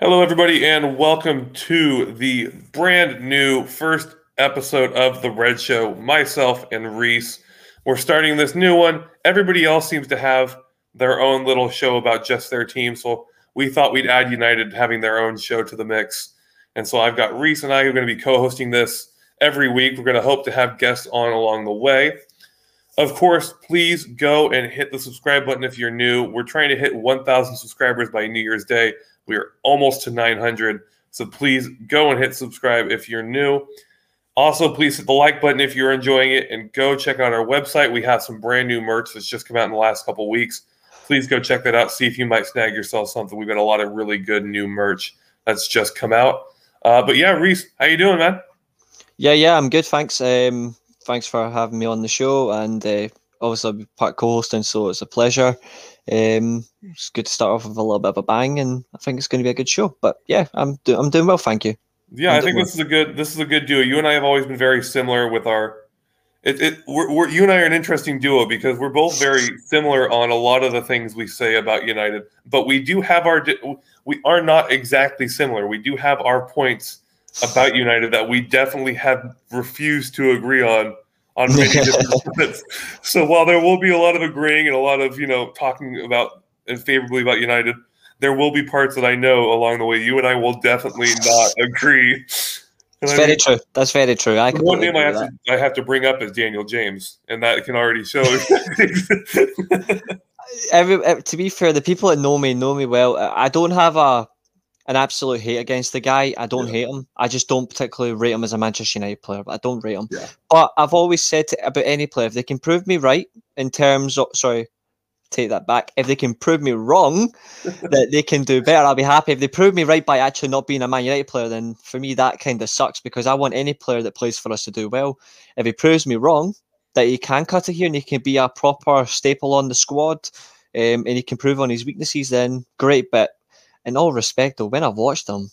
Hello, everybody, and welcome to the brand new first episode of The Red Show. Myself and Reese. We're starting this new one. Everybody else seems to have their own little show about just their team. So we thought we'd add United having their own show to the mix. And so I've got Reese and I who are going to be co hosting this every week. We're going to hope to have guests on along the way. Of course, please go and hit the subscribe button if you're new. We're trying to hit 1,000 subscribers by New Year's Day. We are almost to 900. So please go and hit subscribe if you're new. Also, please hit the like button if you're enjoying it and go check out our website. We have some brand new merch that's just come out in the last couple weeks. Please go check that out. See if you might snag yourself something. We've got a lot of really good new merch that's just come out. Uh, but yeah, Reese, how you doing, man? Yeah, yeah, I'm good. Thanks. Um, thanks for having me on the show, and uh, obviously i part co-hosting, so it's a pleasure. Um, it's good to start off with a little bit of a bang, and I think it's going to be a good show. But yeah, I'm do- I'm doing well, thank you. Yeah, I'm i think this well. is a good this is a good duo. You and I have always been very similar with our. It, it we're, we're, you and I are an interesting duo because we're both very similar on a lot of the things we say about United, but we do have our we are not exactly similar. We do have our points about United that we definitely have refused to agree on on many different So while there will be a lot of agreeing and a lot of you know talking about and favorably about United, there will be parts that I know along the way you and I will definitely not agree. That's very mean, true. That's very true. I one name I have, to, I have to bring up is Daniel James, and that can already show. Every, eh, to be fair, the people that know me know me well. I don't have a an absolute hate against the guy. I don't yeah. hate him. I just don't particularly rate him as a Manchester United player. But I don't rate him. Yeah. But I've always said to, about any player, if they can prove me right in terms of sorry, take that back. If they can prove me wrong that they can do better, I'll be happy. If they prove me right by actually not being a Man United player, then for me that kind of sucks because I want any player that plays for us to do well. If he proves me wrong that he can cut it here and he can be a proper staple on the squad, um, and he can prove on his weaknesses, then great. But in all respect, though, when I've watched him,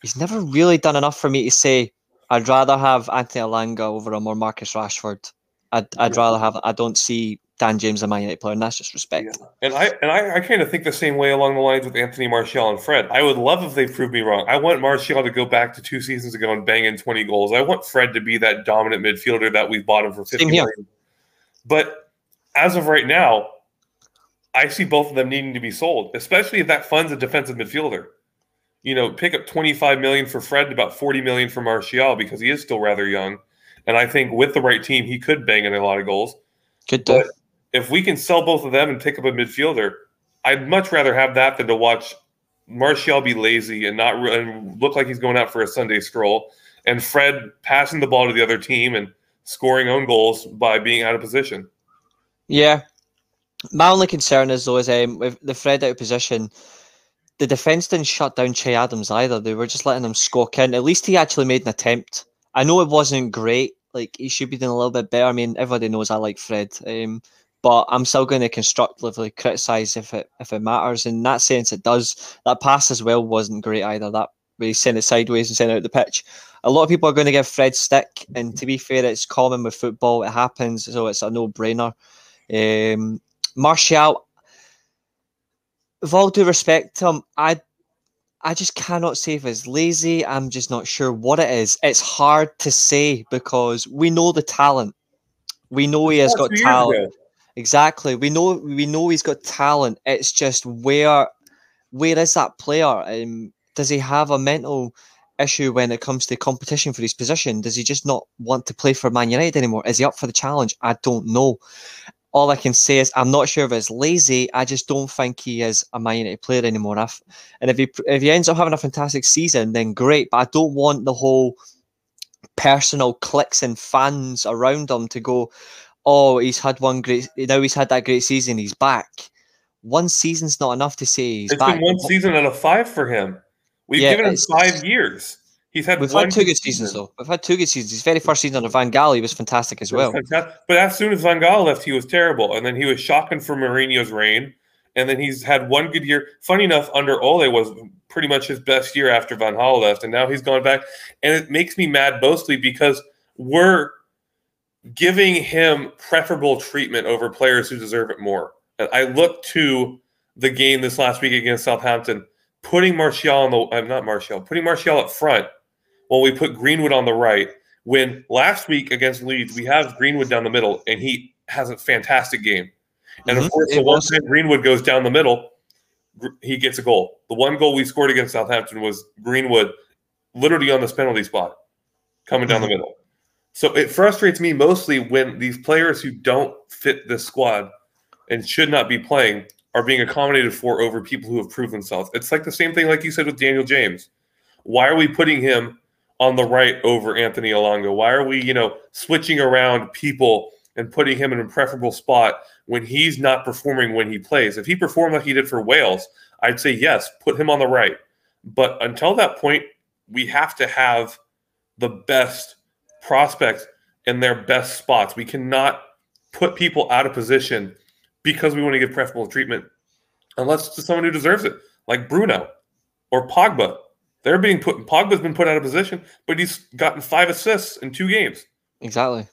he's never really done enough for me to say I'd rather have Anthony Elanga over him or Marcus Rashford. I'd, I'd rather have. I don't see Dan James a Man United player, and that's just respect. Yeah. And I and I, I kind of think the same way along the lines with Anthony Martial and Fred. I would love if they proved me wrong. I want Martial to go back to two seasons ago and bang in twenty goals. I want Fred to be that dominant midfielder that we've bought him for fifty million. But as of right now, I see both of them needing to be sold, especially if that funds a defensive midfielder. You know, pick up 25 million for Fred about 40 million for Martial because he is still rather young. And I think with the right team, he could bang in a lot of goals. Good but if we can sell both of them and pick up a midfielder, I'd much rather have that than to watch Martial be lazy and not re- and look like he's going out for a Sunday stroll, and Fred passing the ball to the other team and scoring own goals by being out of position. Yeah, my only concern is though is um, with the Fred out of position, the defence didn't shut down Che Adams either. They were just letting him squawk in. At least he actually made an attempt. I know it wasn't great. Like he should be doing a little bit better. I mean, everybody knows I like Fred, um, but I'm still going to constructively criticise if it if it matters. In that sense, it does. That pass as well wasn't great either. That he sent it sideways and sent it out the pitch. A lot of people are going to give Fred stick, and to be fair, it's common with football. It happens, so it's a no brainer. Um, Martial, with all due respect to him, I I just cannot say if it's lazy. I'm just not sure what it is. It's hard to say because we know the talent. We know he has got talent. Exactly. We know we know he's got talent. It's just where where is that player? Um, does he have a mental issue when it comes to competition for his position? Does he just not want to play for Man United anymore? Is he up for the challenge? I don't know all I can say is I'm not sure if it's lazy. I just don't think he is a Man United player anymore. and if he if he ends up having a fantastic season, then great. But I don't want the whole personal clicks and fans around him to go, oh, he's had one great. Now he's had that great season. He's back. One season's not enough to say he's it's back. been one season out of five for him. We've yeah, given him five years. He's had we've had two good seasons season. though. We've had two good seasons. His very first season under Van Gaal, he was fantastic as well. Fantastic. But as soon as Van Gaal left, he was terrible, and then he was shocking for Mourinho's reign. And then he's had one good year. Funny enough, under Ole was pretty much his best year after Van Gaal left, and now he's gone back. And it makes me mad mostly because we're giving him preferable treatment over players who deserve it more. And I look to the game this last week against Southampton putting Martial on the uh, not Martial, putting Martial up front while we put Greenwood on the right. When last week against Leeds, we have Greenwood down the middle, and he has a fantastic game. And Mhm. of course, the one time Greenwood goes down the middle, he gets a goal. The one goal we scored against Southampton was Greenwood, literally on this penalty spot, coming down the Mm-hmm. middle. So it frustrates me mostly when these players who don't fit this squad and should not be playing are being accommodated for over people who have proved themselves. It's like the same thing, like you said with Daniel James. Why are we putting him on the right over Anthony Elanga? Why are we, you know, switching around people and putting him in a preferable spot when he's not performing when he plays? If he performed like he did for Wales, I'd say yes, put him on the right. But until that point, we have to have the best prospects in their best spots. We cannot put people out of position because we want to give preferable treatment, unless it's to someone who deserves it, like Bruno or Pogba. They're being put. Pogba's been put out of position, but he's gotten five assists in two games. Exactly.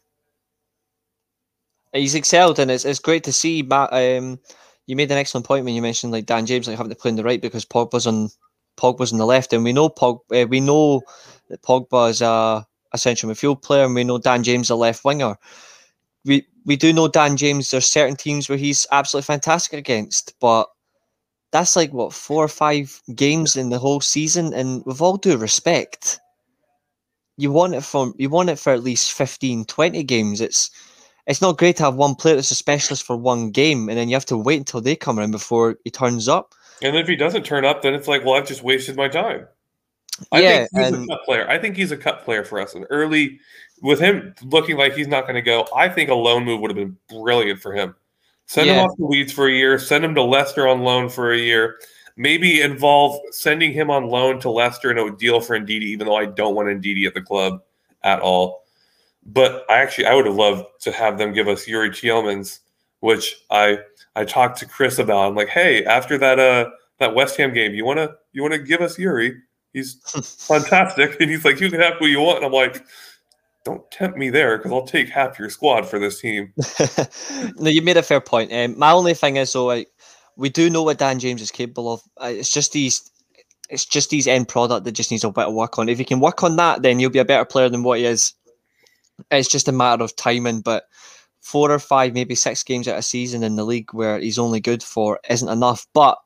He's excelled, and it's, it's great to see. Matt, um, you made an excellent point when you mentioned like Dan James like having to play on the right because Pogba's on Pogba's on the left, and we know Pog uh, we know that Pogba is a, a central midfield player, and we know Dan James a left winger. We we do know Dan James. There's certain teams where he's absolutely fantastic against, but that's like what four or five games in the whole season, and with all due respect, you want it from you want it for at least 15, 20 games. It's it's not great to have one player that's a specialist for one game, and then you have to wait until they come around before he turns up. And if he doesn't turn up, then it's like, well, I've just wasted my time. I Yeah, think he's and- a cut player. I think he's a cut player for us. And early, with him looking like he's not going to go, I think a loan move would have been brilliant for him. Send him off to Leeds for a year. Send him to Leicester on loan for a year. Maybe involve sending him on loan to Leicester and a deal for Ndidi, even though I don't want Ndidi at the club at all. But I actually, I would have loved to have them give us Youri Tielemans, which I I talked to Chris about. I'm like, hey, after that uh that West Ham game, you wanna you wanna give us Youri? He's fantastic. And he's like, you can have who you want. And I'm like, don't tempt me there because I'll take half your squad for this team. no, you made a fair point. Um, my only thing is though, like we do know what Dan James is capable of. It's just these, it's just his end product that just needs a bit of work on. If he can work on that, then you'll be a better player than what he is. It's just a matter of timing. But four or five, maybe six games out of season in the league where he's only good for isn't enough. But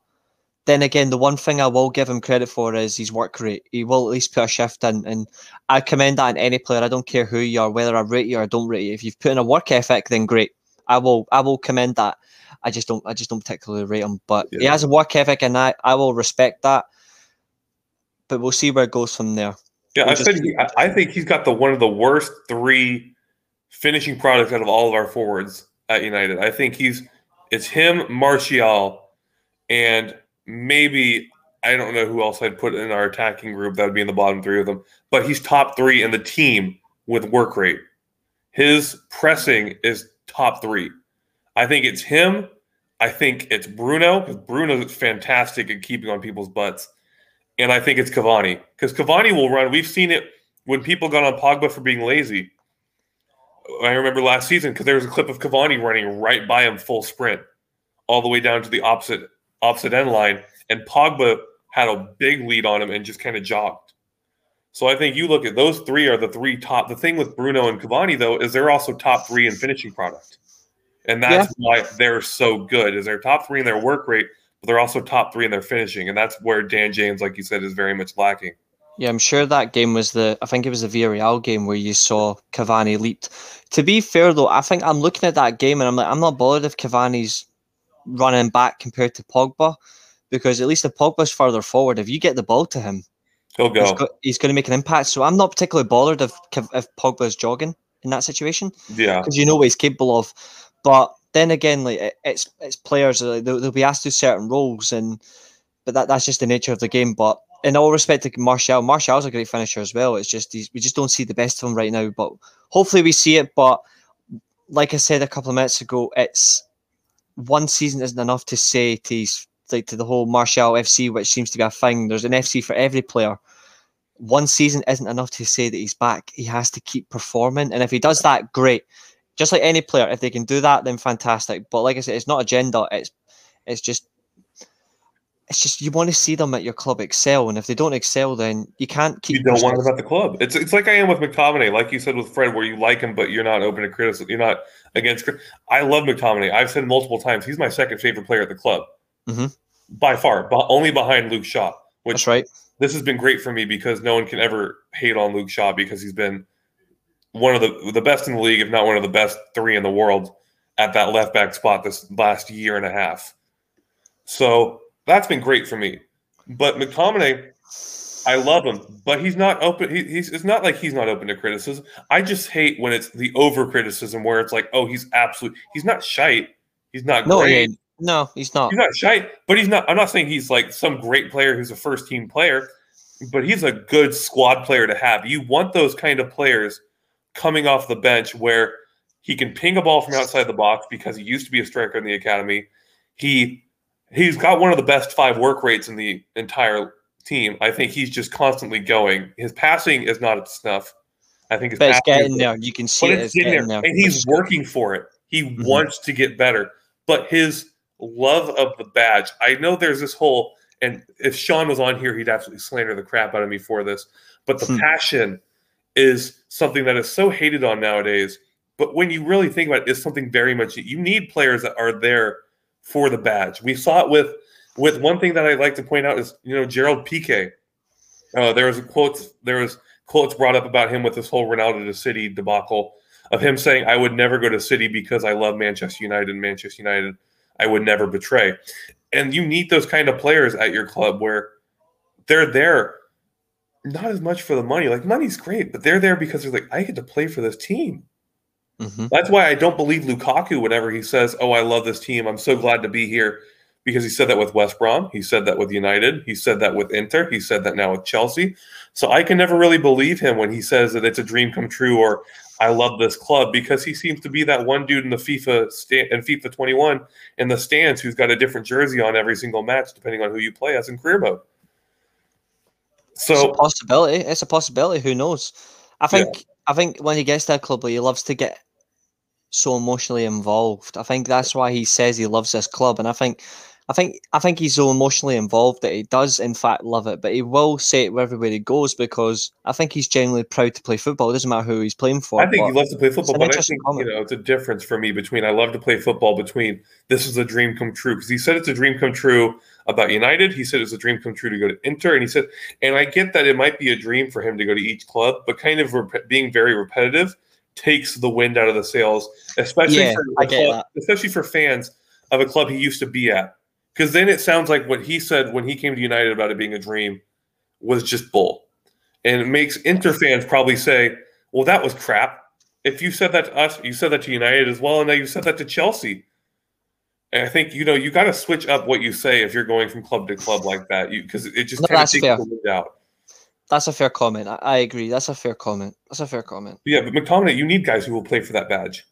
then again, the one thing I will give him credit for is his work rate. He will at least put a shift in, and I commend that in any player. I don't care who you are, whether I rate you or I don't rate you. If you've put in a work ethic, then great. I will, I will commend that. I just don't, I just don't particularly rate him, but he Yeah. has a work ethic, and I, I will respect that. But we'll see where it goes from there. Yeah, We'll I just said he, I think he's got the one of the worst three finishing products out of all of our forwards at United. I think he's it's him, Martial, and maybe I don't know who else I'd put in our attacking group that would be in the bottom three of them, but he's top three in the team with work rate. His pressing is top three. I think it's him. I think it's Bruno because Bruno is fantastic at keeping on people's butts. And I think it's Cavani because Cavani will run. We've seen it when people got on Pogba for being lazy. I remember last season because there was a clip of Cavani running right by him full sprint, all the way down to the opposite opposite end line, and Pogba had a big lead on him and just kind of jogged. So I think you look at those three are the three top. The thing with Bruno and Cavani though is they're also top three in finishing product, and that's why they're so good. Is they're top three in their work rate, but they're also top three in their finishing, and that's where Dan James, like you said, is very much lacking. Yeah, I'm sure that game was the. I think it was the Villarreal game where you saw Cavani leaped. To be fair though, I think I'm looking at that game and I'm like, I'm not bothered if Cavani's running back compared to Pogba, because at least if Pogba's further forward, if you get the ball to him, He'll he's, go. got, he's going to make an impact. So I'm not particularly bothered if if Pogba's jogging in that situation Yeah. because you know what he's capable of. But then again, like it, it's it's players they'll, they'll be asked to do certain roles, and but that, that's just the nature of the game. But in all respect to Martial, Martial's a great finisher as well. It's just he's, we just don't see the best of him right now. But hopefully we see it. But like I said a couple of minutes ago, it's one season isn't enough to say to like to the whole Martial FC, which seems to be a thing. There's an FC for every player. One season isn't enough to say that he's back. He has to keep performing, and if he does that, great. Just like any player, if they can do that, then fantastic. But like I said, it's not agenda. It's it's just it's just you want to see them at your club excel, and if they don't excel, then you can't keep. You don't want them at the club. It's it's like I am with McTominay, like you said with Fred, where you like him, but you're not open to criticism. You're not against. I love McTominay. I've said multiple times he's my second favorite player at the club, mm-hmm. by far, but only behind Luke Shaw. Which That's right. This has been great for me because no one can ever hate on Luke Shaw because he's been one of the the best in the league, if not one of the best three in the world, at that left back spot this last year and a half. So that's been great for me. But McTominay, I love him, but he's not open. He, he's it's not like he's not open to criticism. I just hate when it's the over criticism where it's like, oh, he's absolute. He's not shite. He's not No, great. he- no, he's not. He's not shite, but he's not. I'm not saying he's like some great player who's a first team player, but he's a good squad player to have. You want those kind of players coming off the bench where he can ping a ball from outside the box because he used to be a striker in the academy. He he's got one of the best five work rates in the entire team. I think he's just constantly going. His passing is not at snuff. I think his But it's getting there. You can see it. it's there, getting there. and he's working for it. He Mhm. wants to get better, but his love of the badge. I know there's this whole, and if Sean was on here, he'd absolutely slander the crap out of me for this. But the Hmm. passion is something that is so hated on nowadays. But when you really think about it, it's something very much you need players that are there for the badge. We saw it with with one thing that I'd like to point out is you know Gerard Piqué. Uh, there was a quote. There was quotes brought up about him with this whole Ronaldo to City debacle of him saying, "I would never go to City because I love Manchester United and Manchester United. I would never betray." And you need those kind of players at your club where they're there not as much for the money. Like money's great, but they're there because they're like, I get to play for this team. Mhm. That's why I don't believe Lukaku whenever he says, "Oh, I love this team. I'm so glad to be here." Because he said that with West Brom, he said that with United, he said that with Inter, he said that now with Chelsea. So I can never really believe him when he says that it's a dream come true or I love this club because he seems to be that one dude in the FIFA stand in FIFA 21 in the stands who's got a different jersey on every single match depending on who you play as in career mode. So It's possibility. It's a possibility. Who knows? I think. I think when he gets to a club, he loves to get so emotionally involved. I think that's why he says he loves this club, and I think. I think I think he's so emotionally involved that he does in fact love it, but he will say it wherever he goes because I think he's genuinely proud to play football. It doesn't matter who he's playing for. I think he loves to play football, but I think comment. you know it's a difference for me between I love to play football between this is a dream come true because he said it's a dream come true about United. He said it's a dream come true to go to Inter, and he said, and I get that it might be a dream for him to go to each club, but kind of rep- being very repetitive takes the wind out of the sails, especially Yeah, for I a get club, especially for fans of a club he used to be at. Because then it sounds like what he said when he came to United about it being a dream was just bull. And it makes Inter fans probably say, well, that was crap. If you said that to us, you said that to United as well, and now you said that to Chelsea. And I think, you know, you got to switch up what you say if you're going from club to club like that, because it just No, kind of that's takes fair. the wind out. That's a fair comment. I, I agree. That's a fair comment. That's a fair comment. Yeah, but McTominay, you need guys who will play for that badge.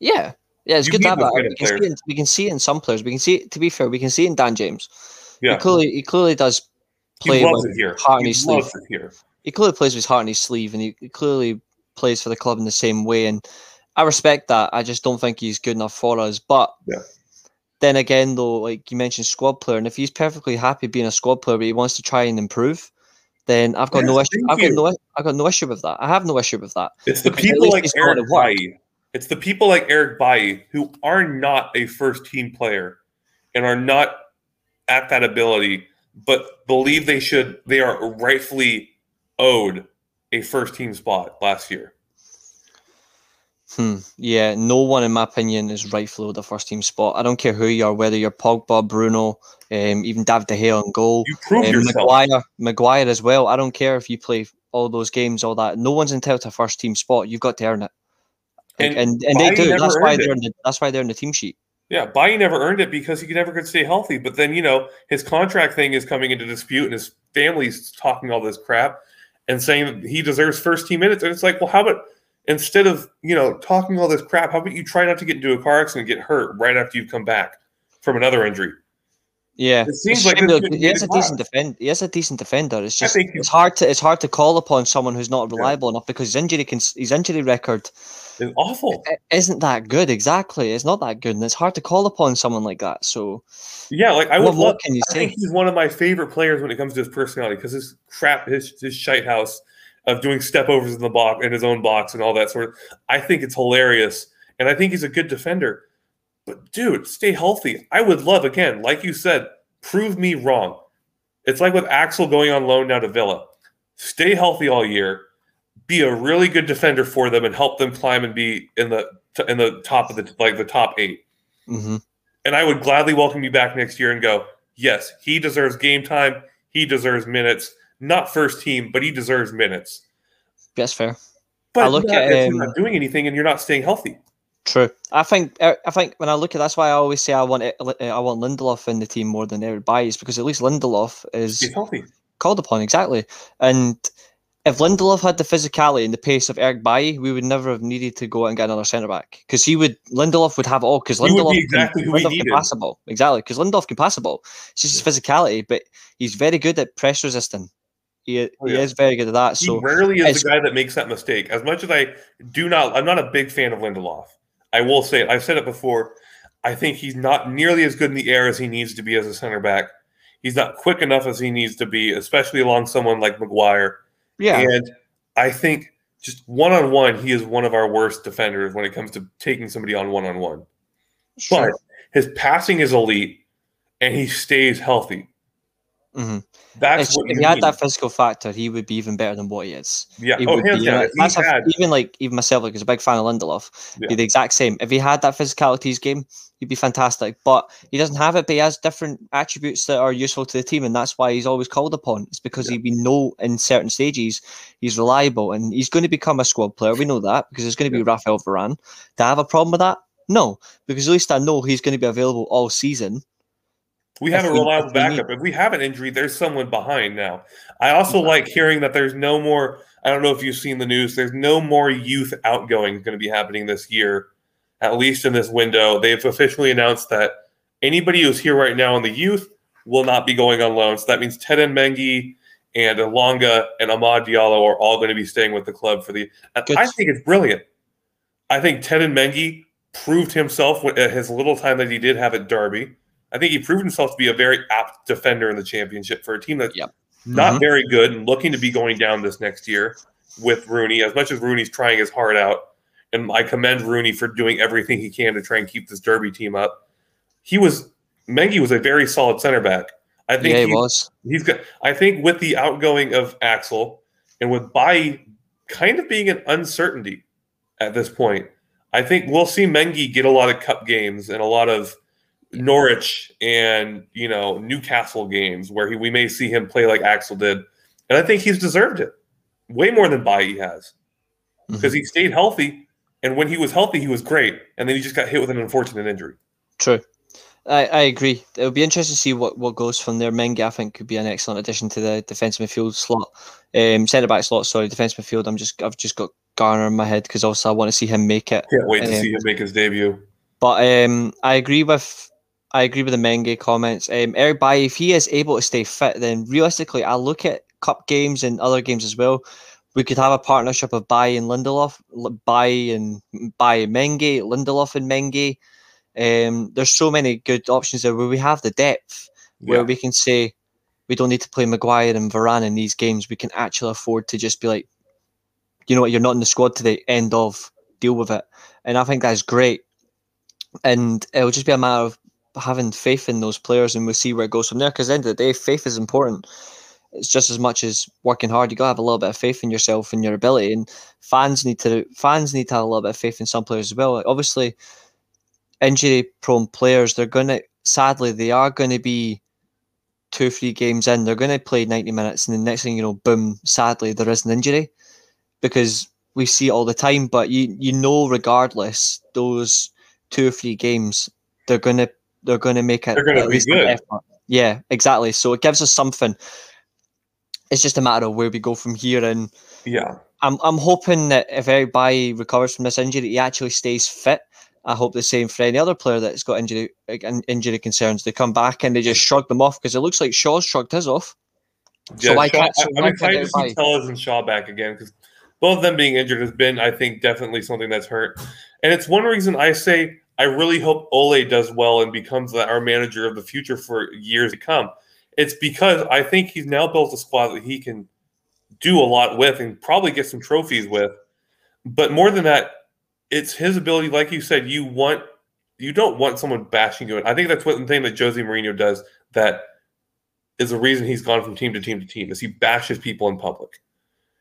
Yeah, yeah, it's You good to have that. We can, see it, we can see in some players. We can see it. To be fair, we can see in Dan James. Yeah, He clearly, he clearly does play he with it here. heart in his sleeve. here. he clearly plays with his heart in his sleeve, and he, he clearly plays for the club in the same way. And I respect that. I just don't think he's good enough for us. But Yeah. Then again, though, like you mentioned, squad player, and if he's perfectly happy being a squad player, but he wants to try and improve, then I've got no issue. I've got no. I've got no issue with that. I have no issue with that. It's the people like Eric. Bailly. It's the people like Eric Bailly who are not a first team player and are not at that ability, but believe they should. They are rightfully owed a first team spot last year. Hmm. Yeah, no one, in my opinion, is rightfully with the first team spot. I don't care who you are, whether you're Pogba, Bruno, um, even David De Gea on goal, You prove um, yourself. Maguire, Maguire as well. I don't care if you play all those games, all that. No one's entitled to first team spot. You've got to earn it, And and and, they do. That's why they're in the, that's why they're in the team sheet. Yeah, Bailly never earned it because he never could stay healthy. But then, you know, his contract thing is coming into dispute and his family's talking all this crap and saying that he deserves first team minutes. And it's like, well, how about instead of, you know, talking all this crap, how about you try not to get into a car accident and get hurt right after you come back from another injury? Yeah, It seems like though, he is a decent class. defend. He is a decent defender. It's just it's hard to it's hard to call upon someone who's not Yeah. reliable enough because his injury can his injury record It's awful. isn't that good. Exactly, it's not that good, and it's hard to call upon someone like that. So Yeah, like I would love. can you I think say? he's one of my favorite players when it comes to his personality because his crap, his his shite house of doing step overs in the box in his own box and all that sort of. I think it's hilarious, and I think he's a good defender. But dude, stay healthy. I would love again, like you said, prove me wrong. It's like with Axel going on loan now to Villa. Stay healthy all year. Be a really good defender for them and help them climb and be in the in the top of the like the top eight hmm and I would gladly welcome you back next year and go, yes, he deserves game time. He deserves minutes. Not first team, but he deserves minutes. That's fair. But I look not at, if you're um, not doing anything and you're not staying healthy. True. I think I think when I look at that's why I always say I want it, I want Lindelof in the team more than Eric Bailly because at least Lindelof is called upon exactly. And if Lindelof had the physicality and the pace of Eric Bailly, we would never have needed to go out and get another centre back because he would Lindelof would have it all because would be Lindelof exactly can, Lindelof can pass the ball exactly because Lindelof can pass the ball. It's just his physicality, but he's very good at press resisting. He, Oh, he is very good at that. He So rarely is the guy that makes that mistake. As much as I do not, I'm not a big fan of Lindelof. I will say it. I've said it before. I think he's not nearly as good in the air as he needs to be as a center back. He's not quick enough as he needs to be, especially along someone like Maguire. yeah, And I think just one on one, he is one of our worst defenders when it comes to taking somebody on one on one. sure. But his passing is elite and he stays healthy. Mhm. That's It's- what if he had need. that physical factor, he would be even better than what he is. yeah. He Oh, would be, down. like, If he that's a- had, even like even myself, like, is a big fan of Lindelof. Yeah. Be the exact same. If he had that physicality his game, he'd be fantastic. But he doesn't have it. But he has different attributes that are useful to the team, and that's why he's always called upon. It's because he, we know in certain stages he's reliable, and he's going to become a squad player. We know that because it's going to be Raphaël Varane. Do I have a problem with that? No, because at least I know he's going to be available all season. We have if a reliable backup. If we have an injury, there's someone behind now. I also like hearing that there's no more. I don't know if you've seen the news. There's no more youth outgoing going to be happening this year, at least in this window. They've officially announced that anybody who's here right now in the youth will not be going on loan. So that means Teden Mengi and Elanga and Amad Diallo are all going to be staying with the club for the. Good. I think it's brilliant. I think Teden Mengi proved himself with- at his little time that he did have at Derby. I think he proved himself to be a very apt defender in the championship for a team that's Yep. not Mhm. very good and looking to be going down this next year with Rooney. As much as Rooney's trying his heart out, and I commend Rooney for doing everything he can to try and keep this Derby team up. He was Mengi was a very solid center back. I think Yeah, he he- was. he's got. I think with the outgoing of Axel and with Bai kind of being an uncertainty at this point, I think we'll see Mengi get a lot of cup games and a lot of Norwich and you know Newcastle games where he, we may see him play like Axel did, and I think he's deserved it way more than Bai has Mm-hmm. because he stayed healthy, and when he was healthy, he was great, and then he just got hit with an unfortunate injury. True. I, I agree. It'll be interesting to see what, what goes from there. Mengi, I think, could be an excellent addition to the defence midfield slot, um, centre back slot. Sorry, defence midfield. I'm just I've just got Garner in my head because also I want to see him make it. Can't wait to Um, see him make his debut. But um, I agree with I agree with the Mengi comments. Um, Eric Bailly, if he is able to stay fit, then realistically, I look at cup games and other games as well. We could have a partnership of Bailly and Lindelof, Bailly and Bailly and Mengi, Lindelof and Mengi. Um, there's so many good options there where we have the depth where Yeah. we can say we don't need to play Maguire and Varane in these games. We can actually afford to just be like, you know what, you're not in the squad today. End of. Deal with it. And I think that's great. And it'll just be a matter of having faith in those players, and we'll see where it goes from there. Because at the end of the day, faith is important. It's just as much as working hard. You gotta have a little bit of faith in yourself and your ability. And fans need to fans need to have a little bit of faith in some players as well. Obviously, injury prone players, they're gonna sadly they are gonna be two, three games in, they're gonna play ninety minutes, and the next thing you know, boom, sadly there is an injury. Because we see it all the time, but you you know regardless, those two or three games, they're gonna they're gonna make it They're gonna be good. Yeah, exactly. So it gives us something. It's just a matter of where we go from here and Yeah. I'm I'm hoping that if everybody recovers from this injury, he actually stays fit I hope the same for any other player that's got injury injury concerns. They come back and they just shrug them off because it looks like Shaw's shrugged his off. Yeah, so why Shaw, can't, so I'm excited to see Telles and Shaw back again because both of them being injured has been, I think, definitely something that's hurt. And it's one reason I say I really hope Ole does well and becomes our manager of the future for years to come. It's because I think he's now built a squad that he can do a lot with and probably get some trophies with. But more than that, it's his ability, like you said, you want you don't want someone bashing you. And I think that's one thing that José Mourinho does that is the reason he's gone from team to team to team is he bashes people in public.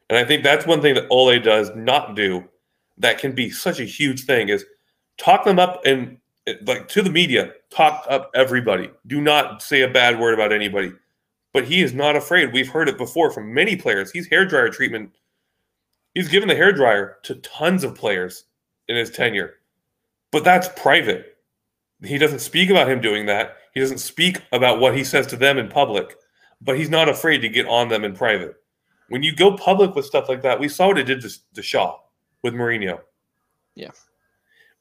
And I think that's one thing that Ole does not do that can be such a huge thing is talk them up and like to the media, talk up everybody. Do not say a bad word about anybody. But he is not afraid. We've heard it before from many players. He's hair dryer treatment. He's given the hair dryer to tons of players in his tenure. But that's private. He doesn't speak about him doing that. He doesn't speak about what he says to them in public, but he's not afraid to get on them in private. When you go public with stuff like that, we saw what it did to, to Shaw with Mourinho. Yeah.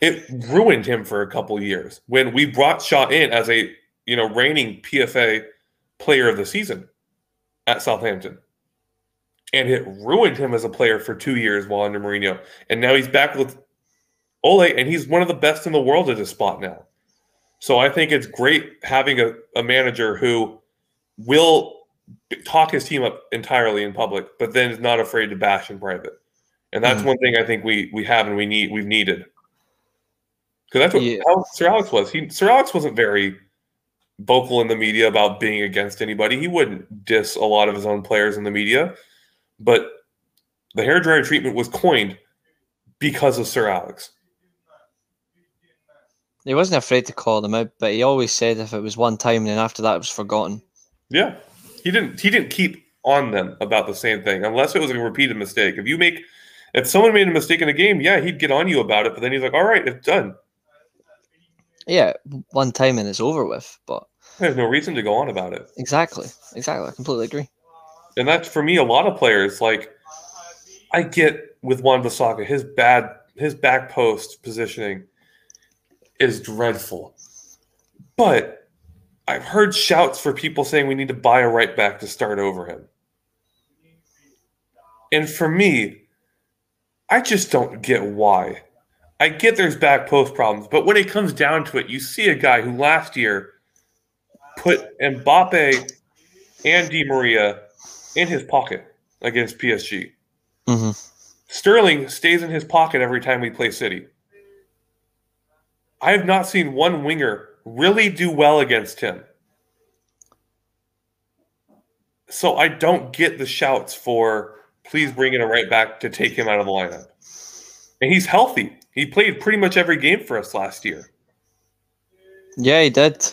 It ruined him for a couple years when we brought Shaw in as a you know reigning PFA player of the season at Southampton. And it ruined him as a player for two years while under Mourinho. And now he's back with Ole, and he's one of the best in the world at his spot now. So I think it's great having a, a manager who will talk his team up entirely in public, but then is not afraid to bash in private. And that's Mhm. one thing I think we we have and we need we've needed. Because that's what Yeah. Sir Alex was. He Sir Alex wasn't very vocal in the media about being against anybody. He wouldn't diss a lot of his own players in the media, but the hair dryer treatment was coined because of Sir Alex. He wasn't afraid to call them out, but he always said if it was one time then after that it was forgotten. Yeah, he didn't. He didn't keep on them about the same thing unless it was a repeated mistake. If you make, if someone made a mistake in a game, yeah, he'd get on you about it. But then he's like, "All right, it's done. Yeah, one time and it's over with. But There's no reason to go on about it." exactly, exactly, I completely agree. And that's for me. A lot of players like I get with Wan-Bissaka, his bad, his back post positioning is dreadful. But I've heard shouts for people saying we need to buy a right back to start over him. And for me, I just don't get why. I get there's back post problems, but when it comes down to it, you see a guy who last year put Mbappe and Di Maria in his pocket against PSG. hmm Sterling stays in his pocket every time we play City. I have not seen one winger really do well against him. So I don't get the shouts for please bring in a right back to take him out of the lineup. And he's healthy. He played pretty much every game for us last year. Yeah, he did.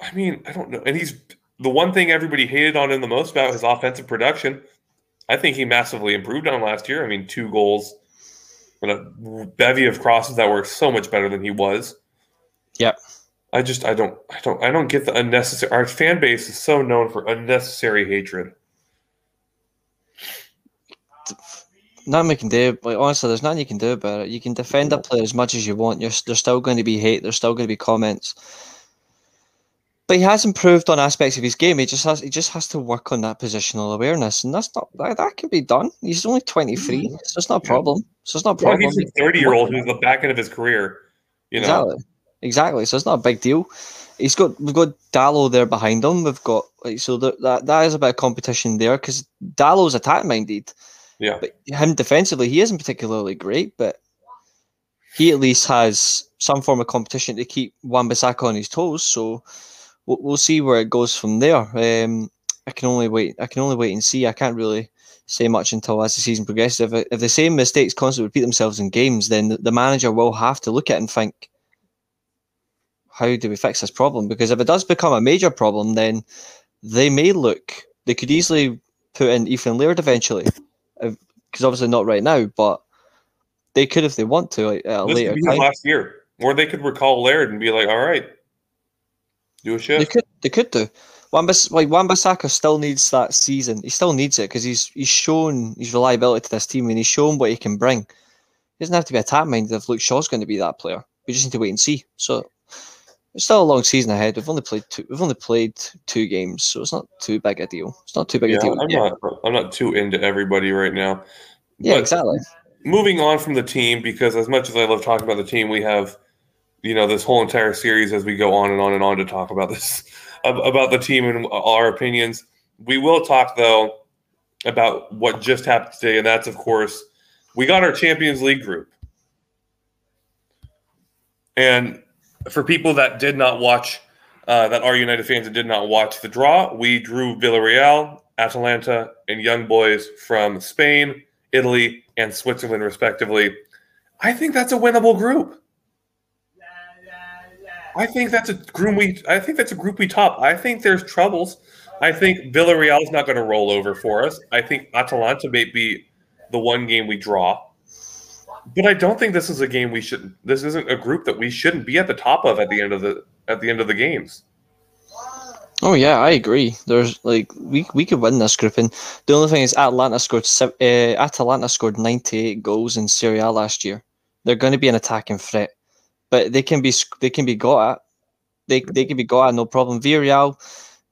I mean, I don't know. And he's the one thing everybody hated on him the most about his offensive production. I think he massively improved on last year. I mean, two goals and a bevy of crosses that were so much better than he was. Yep. I just I don't I don't I don't get the unnecessary our fan base is so known for unnecessary hatred. Nothing we can do. Like honestly, there's nothing you can do about it. You can defend a player as much as you want. You're, there's still going to be hate. There's still going to be comments. But he has improved on aspects of his game. He just has he just has to work on that positional awareness, and that's not that, that can be done. He's only 23, so it's not a problem. So it's not a Well, problem. he's a 30 year old who's the back end of his career. You know, Exactly. Exactly. So it's not a big deal. He's got we've got Dalot there behind him. We've got like so that that, that is a bit of competition there because Dalot's attack minded. Yeah. But him defensively, he isn't particularly great, but he at least has some form of competition to keep Wan-Bissaka on his toes. So we'll, we'll see where it goes from there. Um, I can only wait. I can only wait and see. I can't really say much until as the season progresses. If, if the same mistakes constantly repeat themselves in games, then the, the manager will have to look at it and think, how do we fix this problem? Because if it does become a major problem, then they may look. They could easily put in Ethan Laird eventually, because obviously not right now, but they could if they want to like, at a this later time. last year. Or they could recall Laird and be like, all right, do a They could. They could do. Wambas, like Wan-Bissaka still needs that season. He still needs it because he's he's shown his reliability to this team and he's shown what he can bring. He doesn't have to be attack minded if Luke Shaw's going to be that player. We just need to wait and see. So it's still a long season ahead. We've only played two. We've only played two games, so it's not too big a deal. It's not too big Yeah, a deal. I'm yet. not. I'm not too into everybody right now. yeah, but- exactly. moving on from the team because as much as I love talking about the team, we have you know this whole entire series as we go on and on and on to talk about this about the team and our opinions. We will talk though about what just happened today, and that's of course we got our Champions League group. And for people that did not watch, uh, that are United fans that did not watch the draw, we drew Villarreal, Atalanta, and Young Boys from Spain, Italy, and Switzerland, respectively. I think that's a winnable group. I think that's a group we. I think that's a group we top. I think there's troubles. I think Villarreal is not going to roll over for us. I think Atalanta may be the one game we draw, but I don't think this is a game we should. This isn't a group that we shouldn't be at the top of at the end of the at the end of the games. Oh yeah, I agree. There's like we we could win this group, and the only thing is Atlanta scored uh, Atalanta scored 98 goals in Serie A last year. They're going to be an attacking threat, but they can be they can be got at. They they can be got at no problem. Villarreal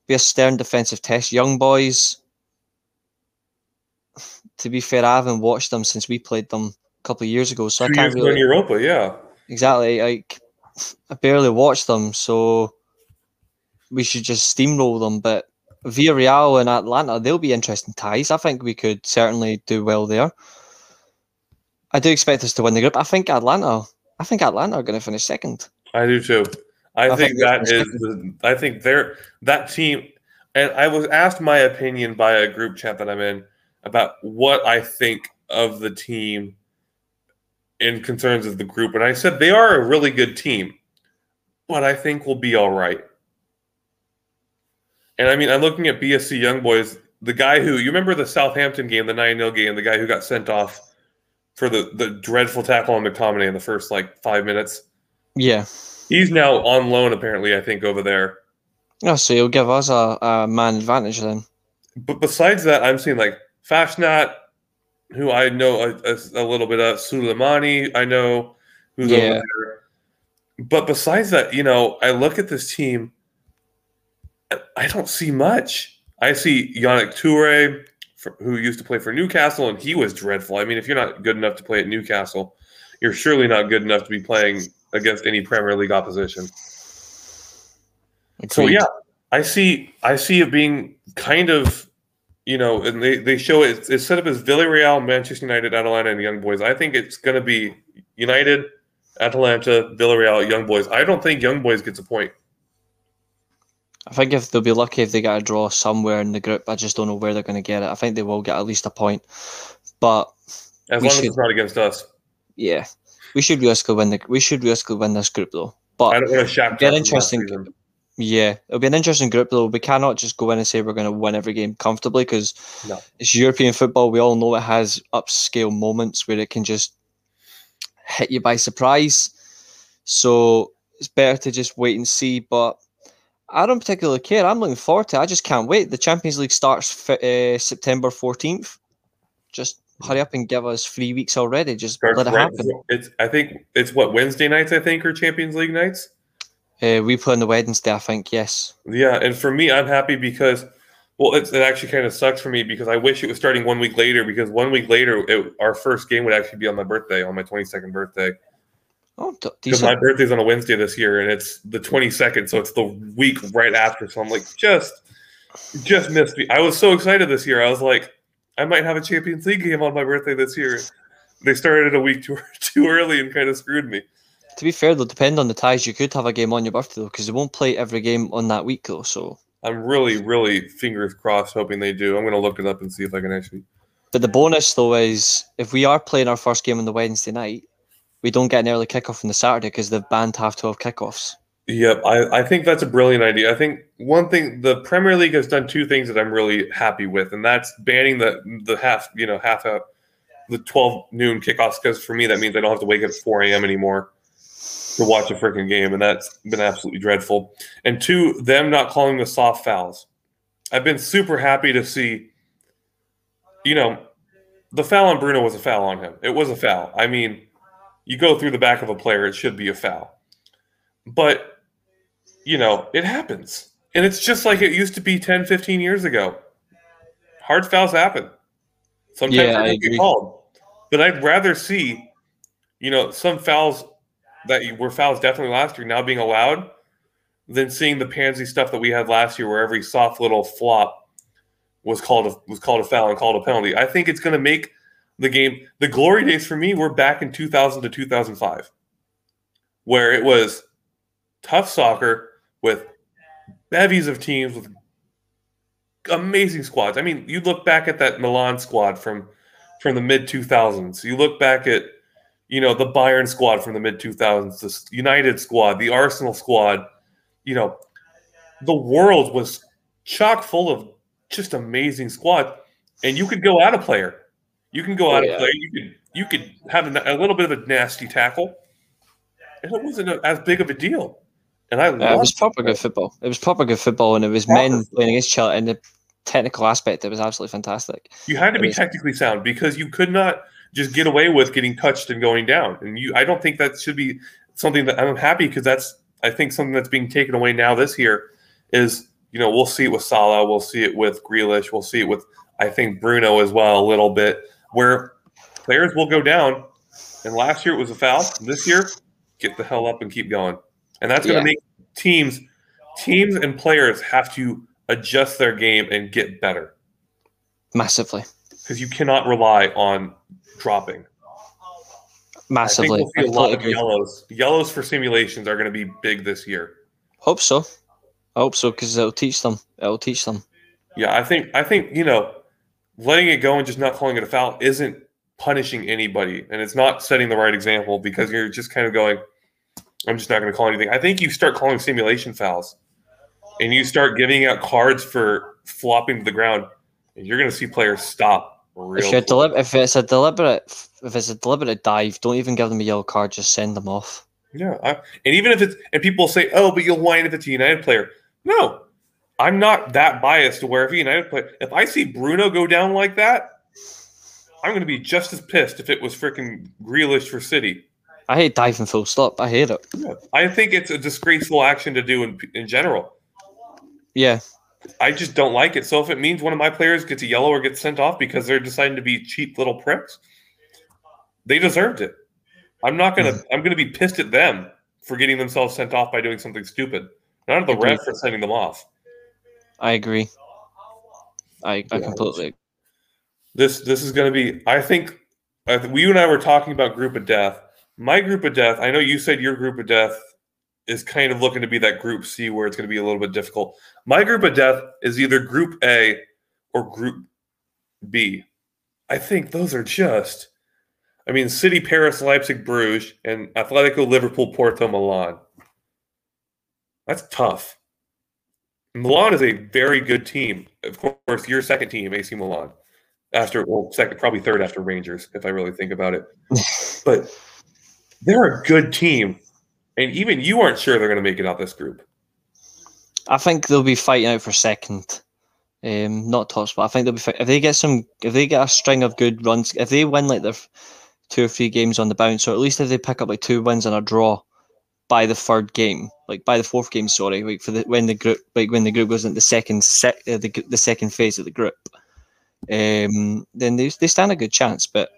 be a stern defensive test. Young boys. To be fair, I haven't watched them since we played them a couple of years ago, so I Two can't years ago in Europa, yeah. exactly like I barely watched them, so we should just steamroll them. But Villarreal and Atlanta, they'll be interesting ties. I think we could certainly do well there. I do expect us to win the group. I think Atlanta. I think Atlanta are going to finish second. I do too. I, I think, think that's. The, I think they're that team. And I was asked my opinion by a group chat that I'm in about what I think of the team in concerns of the group, and I said they are a really good team, but I think we'll be all right. And I mean, I'm looking at BSC Young Boys. The guy who you remember the Southampton game, the 9 0 game, the guy who got sent off for the, the dreadful tackle on McTominay in the first like five minutes. Yeah. He's now on loan, apparently. I think over there. Oh, so you'll give us a, a man advantage then. But besides that, I'm seeing like Fassnacht, who I know a, a, a little bit of Suleimani. I know who's over there. But besides that, you know, I look at this team. I- don't see much. I see Yannick Toure, for, who used to play for Newcastle, and he was dreadful. I mean, if you're not good enough to play at Newcastle, you're surely not good enough to be playing against any Premier League opposition. So yeah, I see. I see it being kind of, you know, and they, they show it. It's set up as Villarreal, Manchester United, Atalanta, and Young Boys. I think it's going to be United, Atalanta, Villarreal, Young Boys. I don't think Young Boys gets a point. I think if they'll be lucky if they get a draw somewhere in the group. I just don't know where they're going to get it. I think they will get at least a point. But As long as it's not against us. yeah, we should realistically win the we should realistically win this group though. I But don't want to shack. Get interesting. yeah, it'll be an interesting group though. We cannot just go in and say we're going to win every game comfortably because No. it's European football. We all know it has upscale moments where it can just hit you by surprise. So it's better to just wait and see. But I don't particularly care. I'm looking forward to. it. I just can't wait. The Champions League starts uh, September 14th. Just hurry up and give us three weeks already. Just Starts let it happen. It's. I think it's what Wednesday nights. I think are Champions League nights. Uh, we play on the Wednesday, I think. Yes. Yeah, and for me, I'm happy because, well, it's, it actually kind of sucks for me because I wish it was starting one week later because one week later, it, our first game would actually be on my birthday, on my 22nd birthday. Oh, Because my birthday's on a Wednesday this year, and it's the 22nd, so it's the week right after. So I'm like, just, just missed me. I was so excited this year. I was like, I might have a Champions League game on my birthday this year. They started it a week too too early and kind of screwed me. To be fair, though, depend on the ties, you could have a game on your birthday though, because they won't play every game on that week though. So, I'm really, really fingers crossed, hoping they do. I'm going to look it up and see if I can actually. but the bonus though is if we are playing our first game on the Wednesday night, we don't get an early kickoff on the Saturday because they've banned half twelve kickoffs. Yep, I, I think that's a brilliant idea. I think one thing the Premier League has done two things that I'm really happy with, and that's banning the the half you know half out the 12 noon kickoffs because for me that means I don't have to wake up at 4 a.m. anymore to watch a freaking game, and that's been absolutely dreadful. And two, them not calling the soft fouls. I've been super happy to see. You know, the foul on Bruno was a foul on him. It was a foul. I mean, you go through the back of a player, it should be a foul. But, you know, it happens. And it's just like it used to be 10, 15 years ago. Hard fouls happen. Sometimes Yeah, they get called. But I'd rather see, you know, some fouls that were fouls definitely last year now being allowed than seeing the pansy stuff that we had last year where every soft little flop was called a, was called a foul and called a penalty. I think it's going to make the game the glory days for me were back in 2000 to 2005 where it was tough soccer with bevies of teams with amazing squads. I mean, you look back at that Milan squad from from the mid 2000s. You look back at you know the Bayern squad from the mid 2000s, the United squad, the Arsenal squad. You know, the world was chock full of just amazing squads, and you could go out a player. You can go Oh, out yeah. player. You could you could have a, a little bit of a nasty tackle, and it wasn't a, as big of a deal. And I Uh, it was proper good football. It was proper good football, and it was men playing against each other. And the technical aspect, it was absolutely fantastic. You had to It be was- technically sound because you could not just get away with getting touched and going down. And you, I don't think that should be something that I'm happy because that's, I think something that's being taken away now this year is, you know, we'll see it with Salah, we'll see it with Grealish, we'll see it with, I think Bruno as well a little bit, where players will go down. And last year it was a foul. This year, get the hell up and keep going. And that's going to Yeah. make teams, teams and players have to adjust their game and get better Massively, because you cannot rely on dropping. Massively. we'll see a lot of yellows. Yellows for simulations are going to be big this year. Hope so. I hope so because it'll teach them. It'll teach them. Yeah, I think I think you know, letting it go and just not calling it a foul isn't punishing anybody, and it's not setting the right example because you're just kind of going, "I'm just not going to call anything." I think you start calling simulation fouls, and you start giving out cards for flopping to the ground, and you're going to see players stop. Real If if it's a deliberate, if it's a deliberate dive, don't even give them a yellow card. Just send them off. Yeah, I, and even if it's and people say, "Oh, but you'll whine if it's a United player." No, I'm not that biased to where if United player, if I see Bruno go down like that, I'm going to be just as pissed if it was freaking Grealish for City. I hate diving full stop. I hate it. I think it's a disgraceful action to do in in general. Yeah, I just don't like it. So if it means one of my players gets a yellow or gets sent off because they're deciding to be cheap little pricks, they deserved it. I'm not gonna. Mm. I'm gonna be pissed at them for getting themselves sent off by doing something stupid. Not at the ref for sending them off. I agree. I, I Yeah, completely. This this is going to be. I think I th- you and I were talking about group of death. My group of death. I know you said your group of death is kind of looking to be that group C where it's going to be a little bit difficult. My group of death is either group A or group B. I think those are just. I mean, City, Paris, Leipzig, Bruges, and Atletico, Liverpool, Porto, Milan. That's tough. Milan is a very good team. Of course, your second team, AC Milan after well second probably third after Rangers if I really think about it. but they're a good team, and even you aren't sure they're going to make it out this group. I think they'll be fighting out for second. Um, not top spot. I think they'll be fight- if they get some if they get a string of good runs. If they win like their two or three games on the bounce, or at least if they pick up like two wins and a draw by the third game, like by the fourth game. Sorry, like for the when the group like when the group goes into the second sec, uh, the the second phase of the group. Um, then they they stand a good chance, but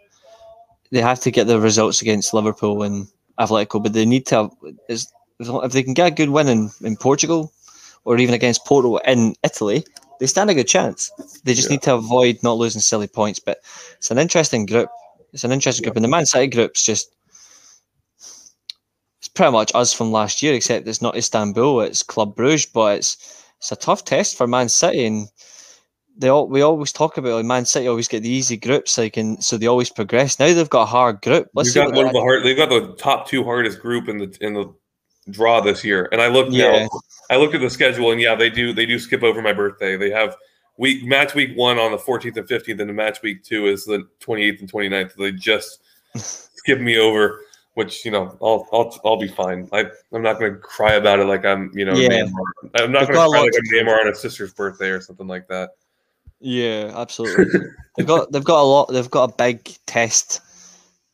they have to get the results against Liverpool and Atletico. But they need to have, is if they can get a good win in, in Portugal or even against Porto in Italy, they stand a good chance. They just Yeah. need to avoid not losing silly points. But it's an interesting group. It's an interesting group, and the Man City group's just pretty much us from last year, except it's not Istanbul, it's Club Bruges, but it's it's a tough test for Man City, and they all we always talk about like Man City always get the easy groups, like and so they always progress. Now they've got a hard group. Let's got one of the hard. They've got the top two hardest group in the in the draw this year. And I looked Yeah. now. I looked at the schedule, and yeah, they do they do skip over my birthday. They have week match week one on the 14th and 15th, and the match week two is the 28th and 29th. They just skip me over. Which you know, I'll I'll I'll be fine. I I'm not going to cry about it like I'm you know. Yeah. Neymar. I'm not going to cry like I'm Neymar on his sister's birthday or something like that. Yeah, absolutely. they've got they've got a lot. They've got a big test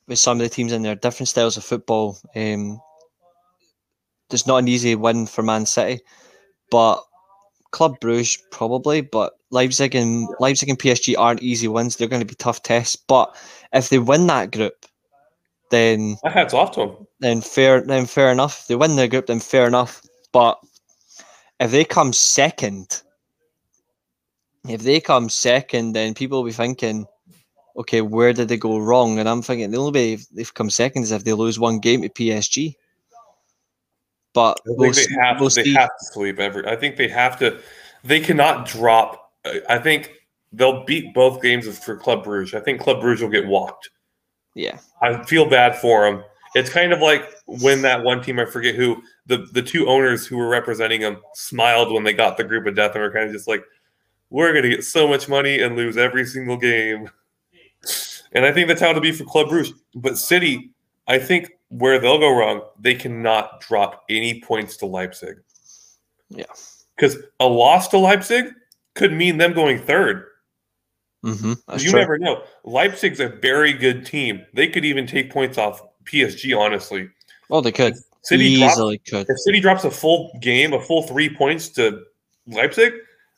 with some of the teams in there, different styles of football. Um, there's not an easy win for Man City, but Club Bruges probably, but Leipzig and Leipzig and PSG aren't easy wins. They're going to be tough tests. But if they win that group, then hat's off to them. then fair then fair enough. If they win the group, then fair enough. But if they come second, if they come second, then people will be thinking, okay, where did they go wrong? And I'm thinking the only way they've come second is if they lose one game to PSG. But I think we'll they see- have we'll they have to sweep every. I think they have to. They cannot drop. I- I think they'll beat both games for Club Bruges. I think Club Bruges will get walked. Yeah, I feel bad for them. It's kind of like when that one team I forget who the the two owners who were representing them smiled when they got the group of death and were kind of just like, "We're going to get so much money and lose every single game." And I think that's how it'll be for Club Bruges. But City, I think where they'll go wrong, they cannot drop any points to Leipzig. Yeah. because a loss to Leipzig could mean them going third. Mm-hmm, you true. never know. Leipzig's a very good team. They could even take points off PSG. Honestly, oh, they could City drops, easily could. if City drops a full game, a full three points to Leipzig,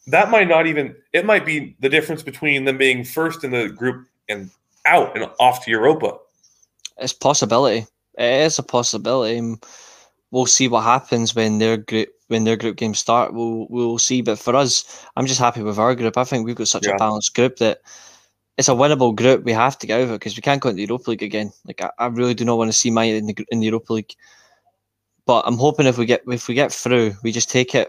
that might not even. It might be the difference between them being first in the group and out and off to Europa. It's possibility. It is a possibility. We'll see what happens when their group when their group games start. We'll we'll see. But for us, I'm just happy with our group. I think we've got such Yeah. a balanced group that it's a winnable group. We have to get over because we can't go into the Europa League again. Like I, I really do not want to see mine in the in the Europa League. But I'm hoping if we get if we get through, we just take it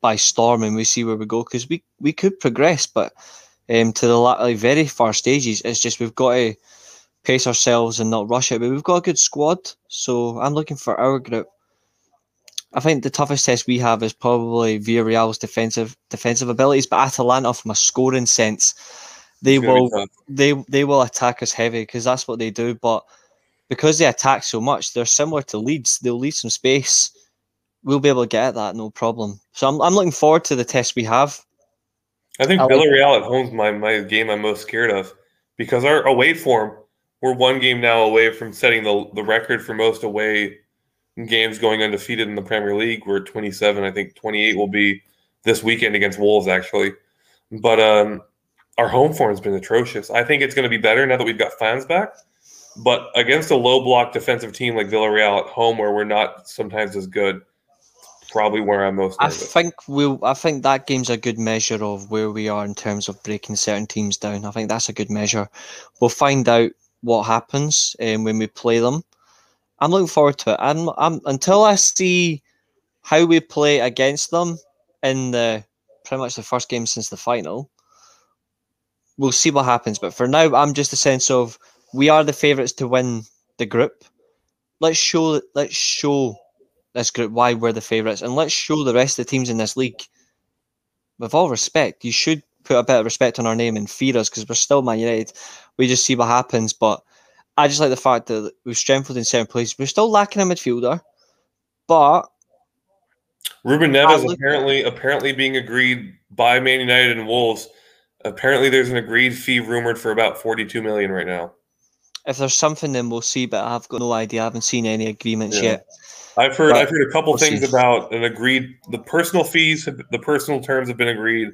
by storm and we see where we go because we we could progress, but um, to the like very far stages, it's just we've got to pace ourselves and not rush it. But we've got a good squad, so I'm looking for our group. I think the toughest test we have is probably Villarreal's defensive defensive abilities, but Atalanta, from a scoring sense, they It's will tough. they they will attack us heavy because that's what they do. But because they attack so much, they're similar to Leeds. They'll leave some space. We'll be able to get at that, no problem. So I'm, I'm looking forward to the test we have. I think I like- Villarreal at home's my my game I'm most scared of because our away form we're one game now away from setting the the record for most away games going undefeated in the Premier League. We're at 27. I think 28 will be this weekend against Wolves actually. But um our home form's been atrocious. I think it's going to be better now that we've got fans back. But against a low block defensive team like Villarreal at home where we're not sometimes as good, probably where I'm most I think we'll. I think that game's a good measure of where we are in terms of breaking certain teams down. I think that's a good measure. We'll find out what happens um, when we play them. I'm looking forward to it. I'm, I'm until I see how we play against them in the pretty much the first game since the final. We'll see what happens. But for now, I'm just a sense of we are the favourites to win the group. Let's show. Let's show this group why we're the favourites, and let's show the rest of the teams in this league. With all respect, you should put a bit of respect on our name and fear us because we're still Man United. We just see what happens, but I just like the fact that we've strengthened in certain places. We're still lacking a midfielder, but Ruben Neves apparently apparently being agreed by Man United and Wolves. Apparently, there's an agreed fee rumored for about 42 million right now. if there's something, then we'll see. But I've got no idea. I haven't seen any agreements Yeah. yet. I've heard But I've heard a couple we'll things see. about an agreed. The personal fees, have, the personal terms have been agreed,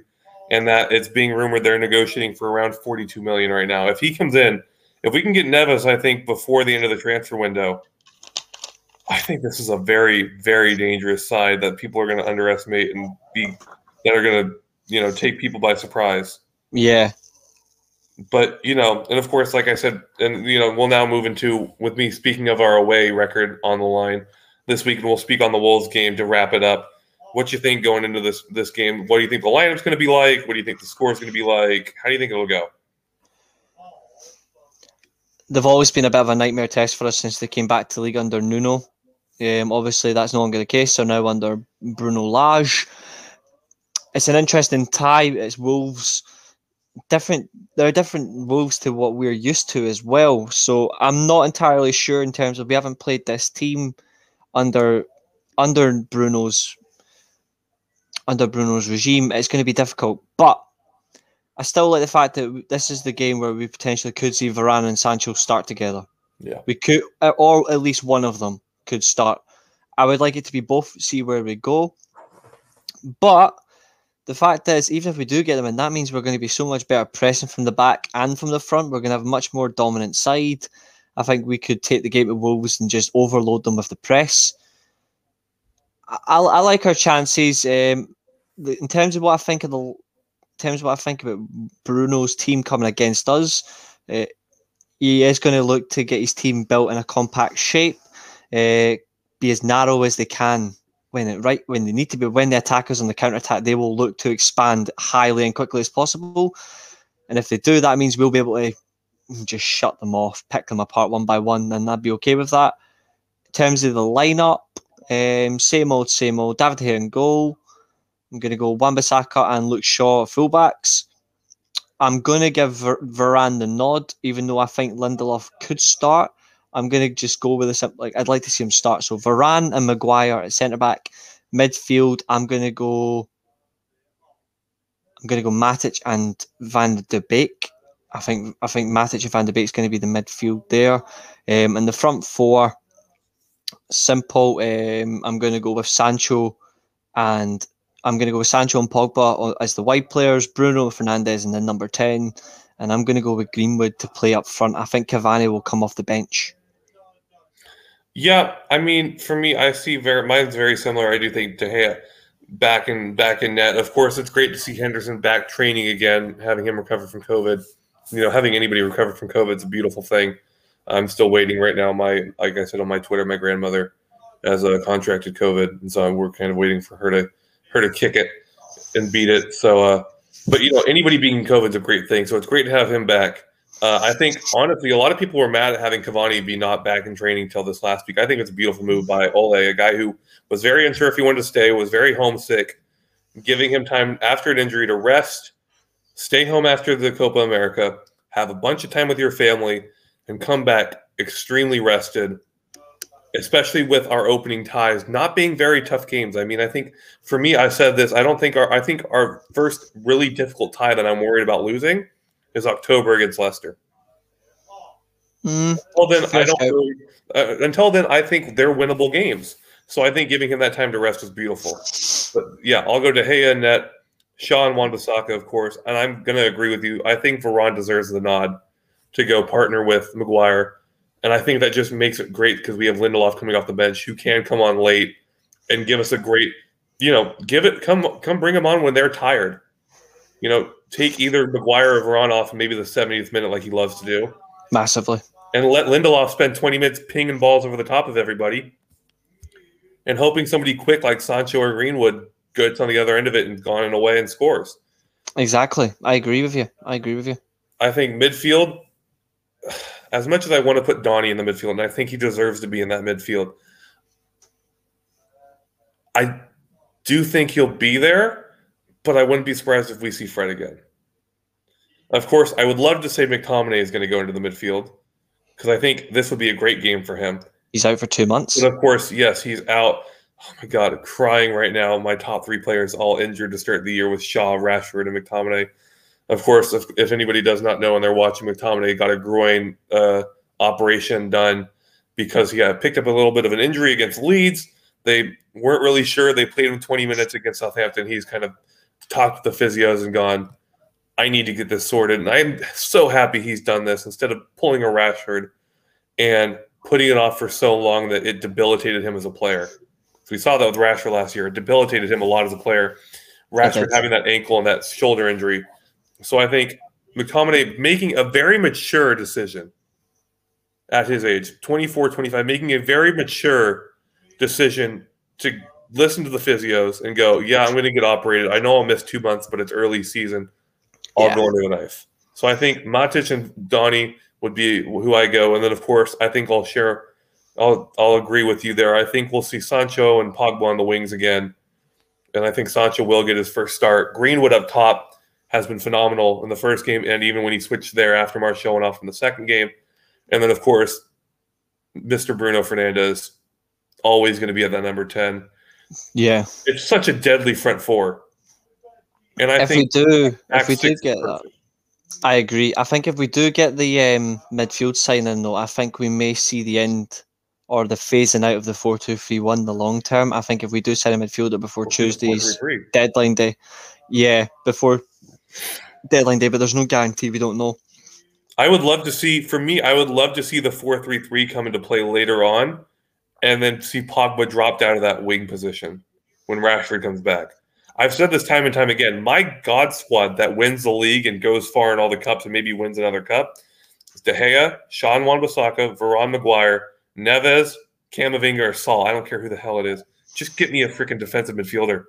and that it's being rumored they're negotiating for around 42 million right now. If he comes in, if we can get Neves, I think before the end of the transfer window, I think this is a very very dangerous side that people are going to underestimate and be that are going to you know take people by surprise. Yeah, but you know, and of course, like I said, and you know, we'll now move into with me speaking of our away record on the line this week, and we'll speak on the Wolves game to wrap it up. What you think going into this this game? What do you think the lineup's going to be like? What do you think the score is going to be like? How do you think it'll go? They've always been a bit of a nightmare test for us since they came back to league under Nuno. Um, obviously, that's no longer the case. So now under Bruno Lage, it's an interesting tie. It's Wolves, different. There are different Wolves to what we're used to as well. So I'm not entirely sure in terms of we haven't played this team under under Bruno's under Bruno's regime. It's going to be difficult, but. I still like the fact that this is the game where we potentially could see Varane and Sancho start together. Yeah. We could, uh, or at least one of them could start. I would like it to be both, see where we go. But the fact is, even if we do get them in, that means we're going to be so much better pressing from the back and from the front. We're going to have a much more dominant side. I think we could take the game to Wolves and just overload them with the press. I, I like our chances. Um, in terms of what I think of the, terms of what I think about Bruno's team coming against us, uh, he is going to look to get his team built in a compact shape, uh, be as narrow as they can when it right when they need to be. When the attackers on the counter attack, they will look to expand highly and quickly as possible. And if they do, that means we'll be able to just shut them off, pick them apart one by one, and I'd be okay with that. In terms of the lineup, um, same old, same old. David here in goal. I'm going to go Wan-Bissaka and Luke Shaw fullbacks. I'm going to give Ver- Varane the nod, even though I think Lindelof could start. I'm going to just go with this. Like I'd like to see him start. So Varane and Maguire at centre back, midfield. I'm going to go. I'm going to go Matic and Van de Beek. I think I think Matic and Van de Beek is going to be the midfield there, um, and the front four. Simple. Um, I'm going to go with Sancho, and I'm going to go with Sancho and Pogba as the wide players. Bruno Fernandes and then number ten, and I'm going to go with Greenwood to play up front. I think Cavani will come off the bench. Yeah, I mean, for me, I see very mine's very similar. I do think De Gea back in back in net. Of course, it's great to see Henderson back training again, having him recover from COVID. You know, having anybody recover from COVID is a beautiful thing. I'm still waiting right now. My like I said on my Twitter, my grandmother has a uh, contracted COVID, and so we're kind of waiting for her to her to kick it and beat it. So, uh, but you know, anybody beating COVID is a great thing. So it's great to have him back. Uh, I think honestly, a lot of people were mad at having Cavani be not back in training till this last week. I think it's a beautiful move by Ole, a guy who was very unsure if he wanted to stay, was very homesick, giving him time after an injury to rest, stay home after the Copa America, have a bunch of time with your family, and come back extremely rested. Especially with our opening ties not being very tough games. I mean, I think for me, I said this. I don't think our. I think our first really difficult tie that I'm worried about losing is October against Leicester. Mm, well, then I don't. Really, uh, until then, I think they're winnable games. So I think giving him that time to rest is beautiful. But yeah, I'll go De Gea net, Sean Wan-Bissaka, of course, and I'm going to agree with you. I think Varane deserves the nod to go partner with Maguire, and I think that just makes it great because we have Lindelof coming off the bench who can come on late and give us a great, you know, give it come come bring them on when they're tired. You know, take either Maguire or Varane off maybe the 70th minute like he loves to do. Massively. And let Lindelof spend 20 minutes pinging balls over the top of everybody and hoping somebody quick like Sancho or Greenwood gets on the other end of it and gone and away and scores. Exactly. I agree with you. I agree with you. I think midfield, as much as I want to put Donny in the midfield, and I think he deserves to be in that midfield, I do think he'll be there but I wouldn't be surprised if we see Fred again. Of course, I would love to say McTominay is going to go into the midfield because I think this would be a great game for him. He's out for two months. But of course, yes, he's out. Oh my God, crying right now. My top three players all injured to start the year with Shaw, Rashford, and McTominay. Of course, if, if anybody does not know and they're watching, McTominay got a groin uh, operation done because he got picked up a little bit of an injury against Leeds. They weren't really sure. They played him 20 minutes against Southampton. He's kind of talked to the physios and gone, I need to get this sorted. And I'm so happy he's done this instead of pulling a Rashford and putting it off for so long that it debilitated him as a player. So we saw that with Rashford last year. It debilitated him a lot as a player. Rashford having that ankle and that shoulder injury. So I think McTominay making a very mature decision at his age, 24, 25, making a very mature decision to listen to the physios and go, yeah, I'm going to get operated. I know I'll miss two months, but it's early season. I'll yeah. go into the knife. So I think Matic and Donny would be who I go, and then of course I think I'll share. I'll I'll agree with you there. I think we'll see Sancho and Pogba on the wings again, and I think Sancho will get his first start. Greenwood up top has been phenomenal in the first game, and even when he switched there after Martial went off in the second game, and then of course, Mr. Bruno Fernandes, always going to be at that number ten. Yeah, it's such a deadly front four. And I if think we do, if we do get that, I agree. I think if we do get the um, midfield signing, though, I think we may see the end or the phasing out of the 4 2 3 1 the long term. I think if we do sign a midfielder before Tuesday's deadline day, yeah, before deadline day, but there's no guarantee. We don't know. I would love to see, for me, I would love to see the 4 3 3 come into play later on and then see Pogba drop down to that wing position when Rashford comes back. I've said this time and time again. My God squad that wins the league and goes far in all the cups and maybe wins another cup is De Gea, Sean Wan-Bissaka, Varane Maguire, Neves, Camavinga, or Saul. I don't care who the hell it is. Just get me a freaking defensive midfielder.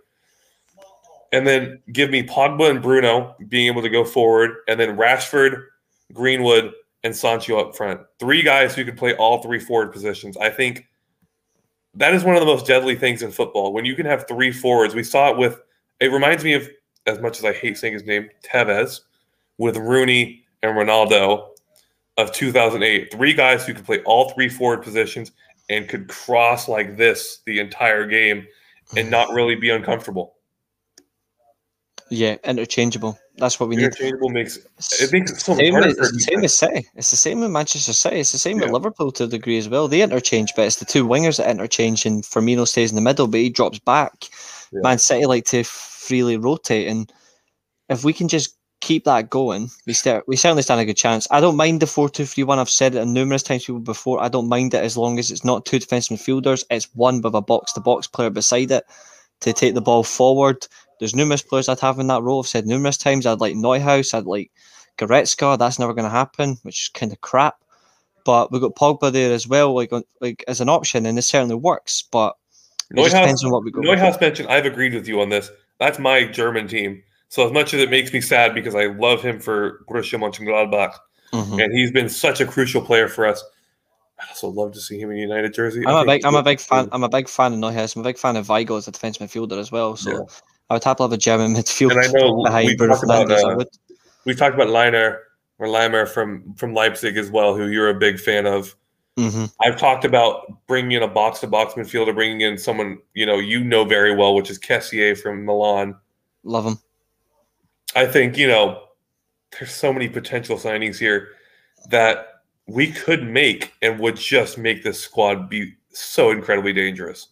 And then give me Pogba and Bruno being able to go forward, and then Rashford, Greenwood, and Sancho up front. Three guys who can play all three forward positions. I think that is one of the most deadly things in football. When you can have three forwards, we saw it with. It reminds me of, as much as I hate saying his name, Tevez, with Rooney and Ronaldo of 2008. Three guys who could play all three forward positions and could cross like this the entire game and not really be uncomfortable. Yeah, interchangeable. That's what we interchangeable need. Interchangeable makes it makes it so same. With, it's the same with City. It's the same with Manchester City. It's the same yeah. with Liverpool to a degree as well. They interchange, but it's the two wingers that interchange, and Firmino stays in the middle, but he drops back. Yeah. Man City like to freely rotate, and if we can just keep that going, we start we certainly stand a good chance. I don't mind the four two three one. I've said it numerous times people before. I don't mind it as long as it's not two defensive midfielders. It's one with a box to box player beside it to take the ball forward. There's numerous players I'd have in that role. I've said numerous times I'd like Neuhaus, I'd like Goretzka. That's never going to happen, which is kind of crap. But we've got Pogba there as well, like like as an option, and it certainly works. But it Neuhaus, depends on what we go. Neuhaus mentioned. I've agreed with you on this. That's my German team. So as much as it makes me sad because I love him for Borussia Mönchengladbach, mm-hmm. and he's been such a crucial player for us. I also love to see him in United jersey. I'm a big, I'm a big fan. I'm a big fan of Neuhaus. I'm a big fan of Weigl as a defense midfielder as well. So yeah. I would happily have a German midfield. And I know we talked about uh, we talked about Leiner or Leimer from from Leipzig as well, who you're a big fan of. Mm-hmm. I've talked about bringing in a box to box midfielder, bringing in someone you know you know very well, which is Kessié from Milan. Love him. I think, you know, there's so many potential signings here that we could make and would just make this squad be so incredibly dangerous.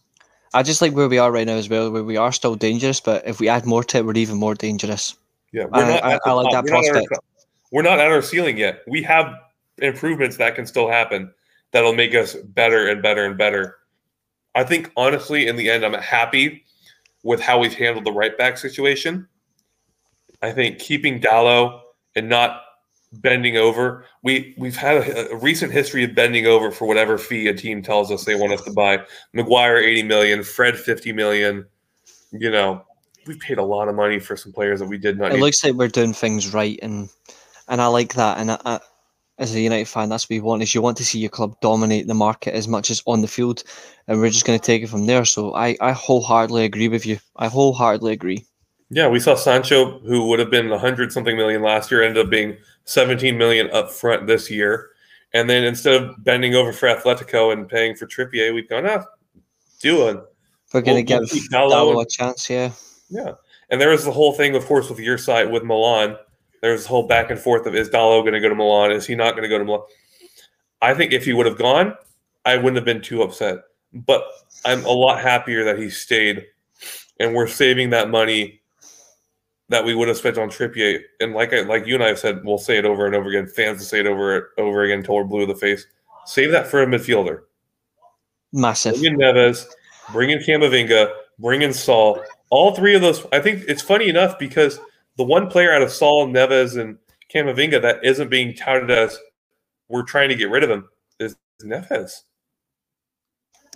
I just like where we are right now as well, where we are still dangerous, but if we add more to it, we're even more dangerous. Yeah, we're not I, I, I like that we're prospect. Not our, we're not at our ceiling yet. We have improvements that can still happen that'll make us better and better and better. I think honestly, in the end, I'm happy with how we've handled the right back situation. I think keeping Dalot and not bending over. We we've had a, a, recent history of bending over for whatever fee a team tells us they want us to buy. Maguire eighty million, Fred fifty million. You know, we paid a lot of money for some players that we did not. It need. looks like we're doing things right, and and I like that. And I, I, as a United fan, that's what we want. Is you want to see your club dominate the market as much as on the field, and we're just going to take it from there. So I I wholeheartedly agree with you. I wholeheartedly agree. Yeah, we saw Sancho, who would have been 100 something million last year, ended up being 17 million up front this year. And then instead of bending over for Atletico and paying for Trippier, we've gone, ah, do it. We're going to we'll give Dalot a chance, yeah. Yeah. And there was the whole thing, of course, with your side with Milan. There's this whole back and forth of is Dalot going to go to Milan? Is he not going to go to Milan? I think if he would have gone, I wouldn't have been too upset. But I'm a lot happier that he stayed. And we're saving that money that we would have spent on Trippier. And like I, like you and I have said, we'll say it over and over again. Fans will say it over over again until we're blue in the face. Save that for a midfielder. Massive. Bring in Neves, bring in Camavinga, bring in Saul. All three of those. I think it's funny enough because the one player out of Saul, Neves, and Camavinga that isn't being touted as we're trying to get rid of him is Neves.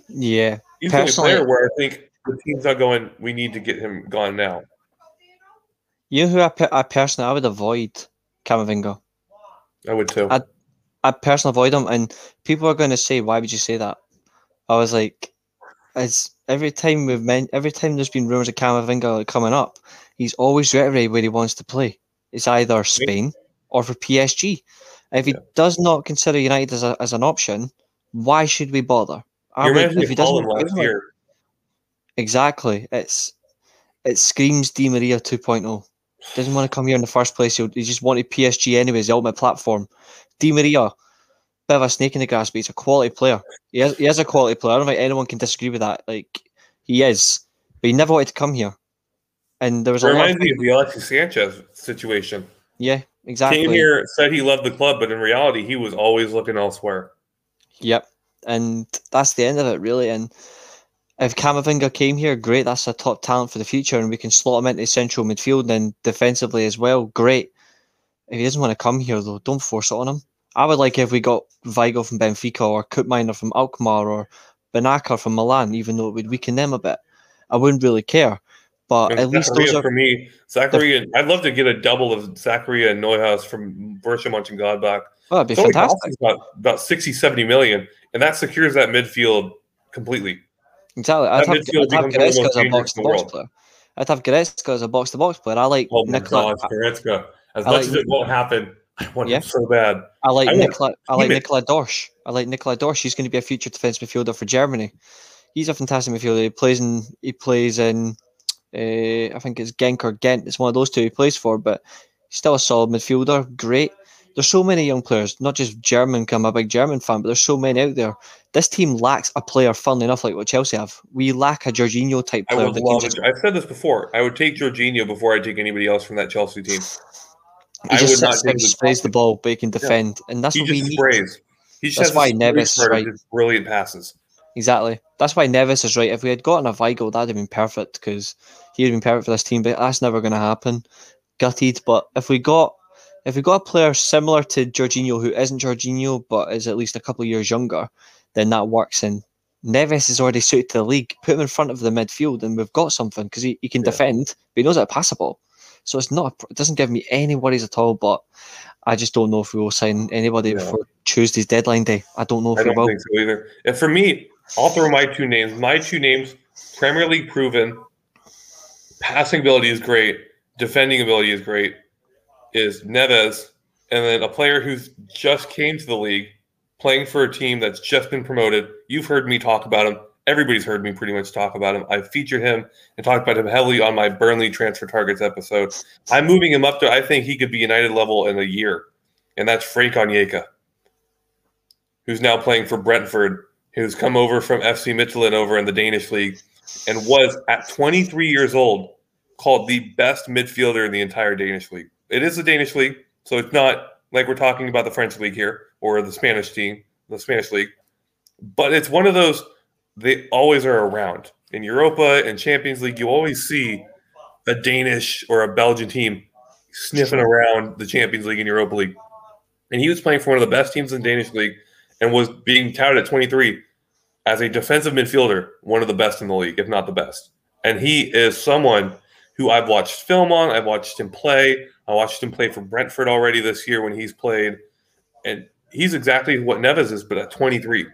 Yeah, he's the player where I think the team's not going. We need to get him gone now. You know who I, pe- I personally I would avoid Camavinga. I would too. I I personally avoid him, and people are going to say, "Why would you say that?" I was like, "It's every time we've meant every time there's been rumors of Camavinga coming up, he's always reiterated where he wants to play. It's either Spain or for PSG. If he yeah. does not consider United as, a, as an option, why should we bother? We, if he doesn't, last year. Exactly. It's it screams Di Maria 2.0. Doesn't want to come here in the first place. He, he just wanted PSG anyways, the ultimate platform. Di Maria, bit of a snake in the grass, but he's a quality player. He is, he is a quality player. I don't think anyone can disagree with that. Like he is, but he never wanted to come here. And there was It a lot reminds of, me of the Alexis Sanchez situation. yeah, exactly. Came here, said he loved the club, but in reality, he was always looking elsewhere. Yep. And that's the end of it, really. And if Camavinga came here, great. That's a top talent for the future, and we can slot him into central midfield and defensively as well. Great. If he doesn't want to come here, though, don't force it on him. I would like if we got Weigl from Benfica or Koopmeiners from Alkmaar or Bennacer from Milan, even though it would weaken them a bit. I wouldn't really care. But And at least those are for me. Zakaria, I'd love to get a double of Zakaria and Neuhaus from Borussia Mönchengladbach. oh, it'd be It's fantastic. about, about 60, 70 million, and that secures that midfield completely. Exactly. I'd have, I'd have becomes one of the Goretzka as a box to box player. I'd have Goretzka as a box to box player. I like Oh my Nicola. gosh, Goretzka. As I much like- as it won't happen, I want Yeah. him so bad. I like I want I like. Nicola Dorsch. I like Nikola Dorsch. He's going to be a future defense midfielder for Germany. He's a fantastic midfielder. He plays in. He plays in. Uh, I think it's Genk or Ghent. It's one of those two he plays for, but he's still a solid midfielder. Great. There's so many young players, not just German. I'm a big German fan, but there's so many out there. This team lacks a player, funnily enough, like what Chelsea have. We lack a Jorginho type player. I would love just. I've said this before. I would take Jorginho before I take anybody else from that Chelsea team. he I just would not sits there the sprays the ball, but he can defend, and that's He what we just need. He just That's why Neves great is start right. brilliant passes. Exactly. That's why Neves is right. If we had gotten a Weigl, that'd have been perfect because he'd have been perfect for this team. But that's never going to happen. Gutted. But if we got if we got a player similar to Jorginho who isn't Jorginho but is at least a couple of years younger, then that works. And Neves is already suited to the league. Put him in front of the midfield, and we've got something because he, he can Yeah. defend, but he knows how to pass the ball. So it's not. a- It doesn't give me any worries at all. But I just don't know if we will sign anybody Yeah. before Tuesday's deadline day. I don't know if I we will. think so either. And for me, I'll throw my two names. My two names, Premier League proven, passing ability is great, defending ability is great, is Neves, and then a player who's just came to the league, playing for a team that's just been promoted. You've heard me talk about him. Everybody's heard me pretty much talk about him. I featured him and talked about him heavily on my Burnley transfer targets episode. I'm moving him up to I think he could be United level in a year, and that's Frank Onyeka, who's now playing for Brentford, who's come over from FC Midtjylland over in the Danish league, and was at 23 years old called the best midfielder in the entire Danish league. It is the Danish league, so it's not like we're talking about the French league here or the Spanish team, the Spanish league, but it's one of those they always are around in Europa and Champions League. You always see a Danish or a Belgian team sniffing around the Champions League and Europa League, and he was playing for one of the best teams in the Danish league and was being touted at 23 as a defensive midfielder, one of the best in the league, if not the best. And he is someone who I've watched film on. I've watched him play. I watched him play for Brentford already this year when he's played, and he's exactly what Neves is, but at 23.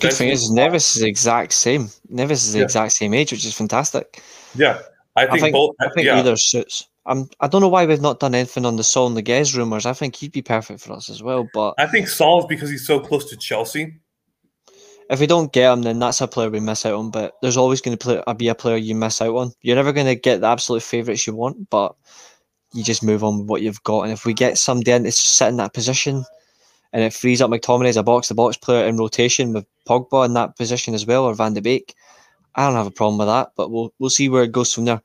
Good thing is, Neves is the exact same. Neves is the Yeah. exact same age, which is fantastic. yeah, I think, I think, both. I think yeah, either suits. I'm, I don't know why we've not done anything on the Sol and the Guez rumours. I think he'd be perfect for us as well. But I think Saul's because he's so close to Chelsea. if we don't get him, then that's a player we miss out on. But there's always going to be a player you miss out on. You're never going to get the absolute favourites you want, but you just move on with what you've got. And if we get somebody in to sit in that position, and it frees up McTominay as a box-to-box player in rotation with Pogba in that position as well, or Van de Beek, I don't have a problem with that. But we'll we'll see where it goes from there.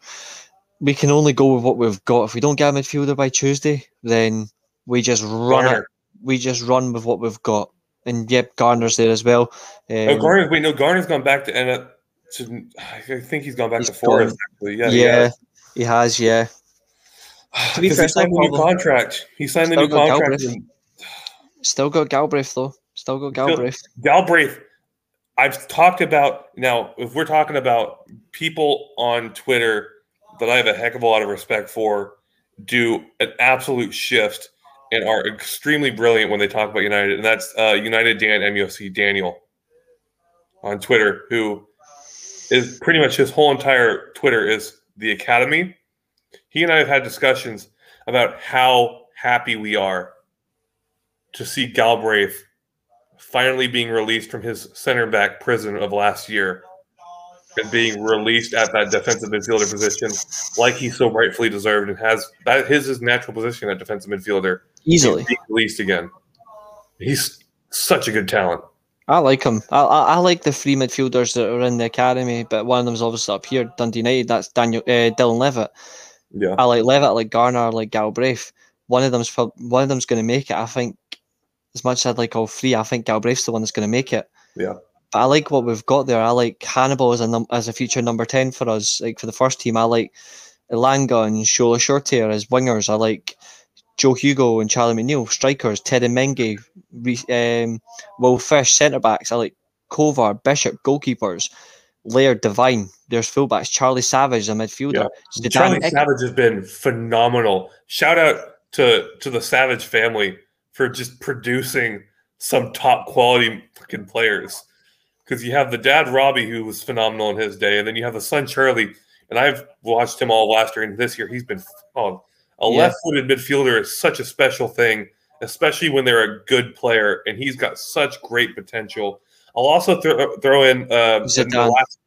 We can only go with what we've got. If we don't get a midfielder by Tuesday, then we just run it. We just run with what we've got. And yep, Garner's there as well. Um, oh, Garner. Wait, no, Garner's gone back to and to, I think he's gone back He's to Forest. Actually, yeah, yeah, he has. Yeah, To be fair, he signed the new contract. He signed the Still new contract. Galbraith. and still got Galbraith though. Still got Still- Galbraith. Galbraith, I've talked about now. If we're talking about people on Twitter that I have a heck of a lot of respect for, do an absolute shift and are extremely brilliant when they talk about United, and that's uh, United Dan MUFC Daniel on Twitter, who is pretty much his whole entire Twitter is the academy. He and I have had discussions about how happy we are to see Galbraith finally being released from his center back prison of last year and being released at that defensive midfielder position, like he so rightfully deserved, and has that his his natural position at defensive midfielder easily being released again. He's such a good talent. I like him. I, I, I like the three midfielders that are in the academy, but one of them's obviously up here, Dundee United. That's Daniel uh, Dylan Levitt. Yeah, I like Levitt, like Garner, like Galbraith. One of them's prob- one of them's going to make it. I think as much as I'd like all three, I think Galbraith's the one that's going to make it. yeah. But I like what we've got there. I like Hannibal as a num- as a future number ten for us. Like for the first team, I like Elanga and Shola Shoretire as wingers. I like Joe Hugill and Charlie McNeil strikers. Teden Mengi, um, Will Fish centre backs. I like Kovar, Bishop goalkeepers. Laird, Devine. There's fullbacks. Charlie Savage, a midfielder. Yeah. Charlie Savage has been phenomenal. Shout out to to the Savage family for just producing some top quality fucking players. Because you have the dad Robbie, who was phenomenal in his day, and then you have the son Charlie. And I've watched him all last year and this year. He's been oh, a Yeah. left-footed midfielder is such a special thing, especially when they're a good player, and he's got such great potential. I'll also throw throw in uh, Zidane. last-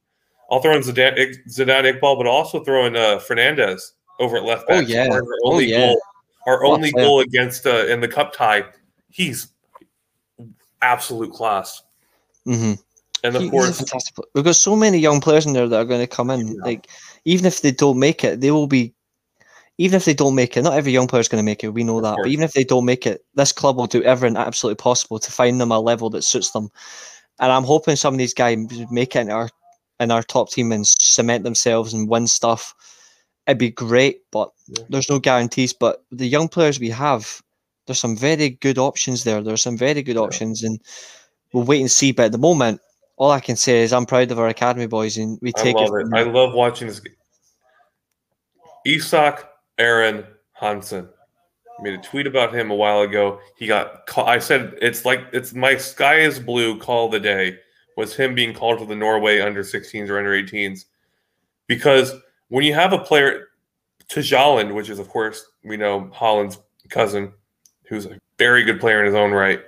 I'll throw in Zidane, Zidane Iqbal, but I'll also throw in uh, Fernandez over at left Oh, back. yeah. Our Oh, only yeah. goal, our only goal against uh, in the cup tie. He's absolute class, Mhm. and of He- course. We've got so many young players in there that are going to come in. Yeah. Like, even if they don't make it, they will be. Even if they don't make it, not every young player is going to make it. We know that. But even if they don't make it, this club will do everything absolutely possible to find them a level that suits them. And I'm hoping some of these guys make it in our in our top team and cement themselves and win stuff. It'd be great, but Yeah. there's no guarantees. But the young players we have, there's some very good options there. There's some very good Yeah. options, and we'll wait and see. But at the moment, all I can say is I'm proud of our academy boys, and we I take love it. it. I love watching this. Isak Aaron Hansen made a tweet about him a while ago. He got. I said it's like it's my sky is blue call the day was him being called to the Norway under 16s or under 18s because when you have a player Tajalan, which is of course we know Haaland's cousin, who's a very good player in his own right,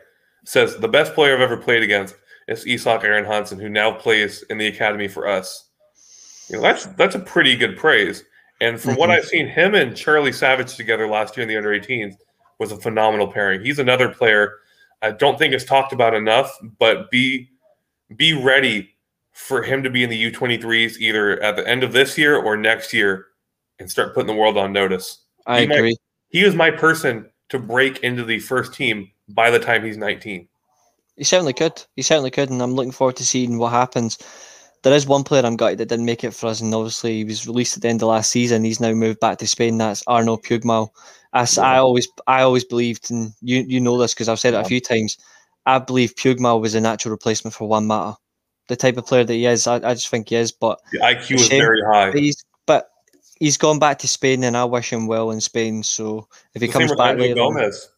says the best player I've ever played against is Isak Aaron Hansen, who now plays in the academy for us. You know, that's that's a pretty good praise. And from what Mhm. I've seen, him and Charlie Savage together last year in the under 18s was a phenomenal pairing. He's another player I don't think is talked about enough, but be be ready for him to be in the U23s either at the end of this year or next year and start putting the world on notice. I he might- agree. He is my person to break into the first team by the time he's 19. He certainly could. He certainly could, and I'm looking forward to seeing what happens. There is one player I'm gutted that didn't make it for us, and obviously he was released at the end of last season. He's now moved back to Spain. That's Arnau Puigmal. As I always, I always believed, and you you know this because I've said it Yeah. a few times. I believe Pugmal was a natural replacement for Juan Mata. The type of player that he is, I, I just think he is. But The IQ is very high. he's but he's gone back to Spain, and I wish him well in Spain. So if he The comes back later, on- Gomes.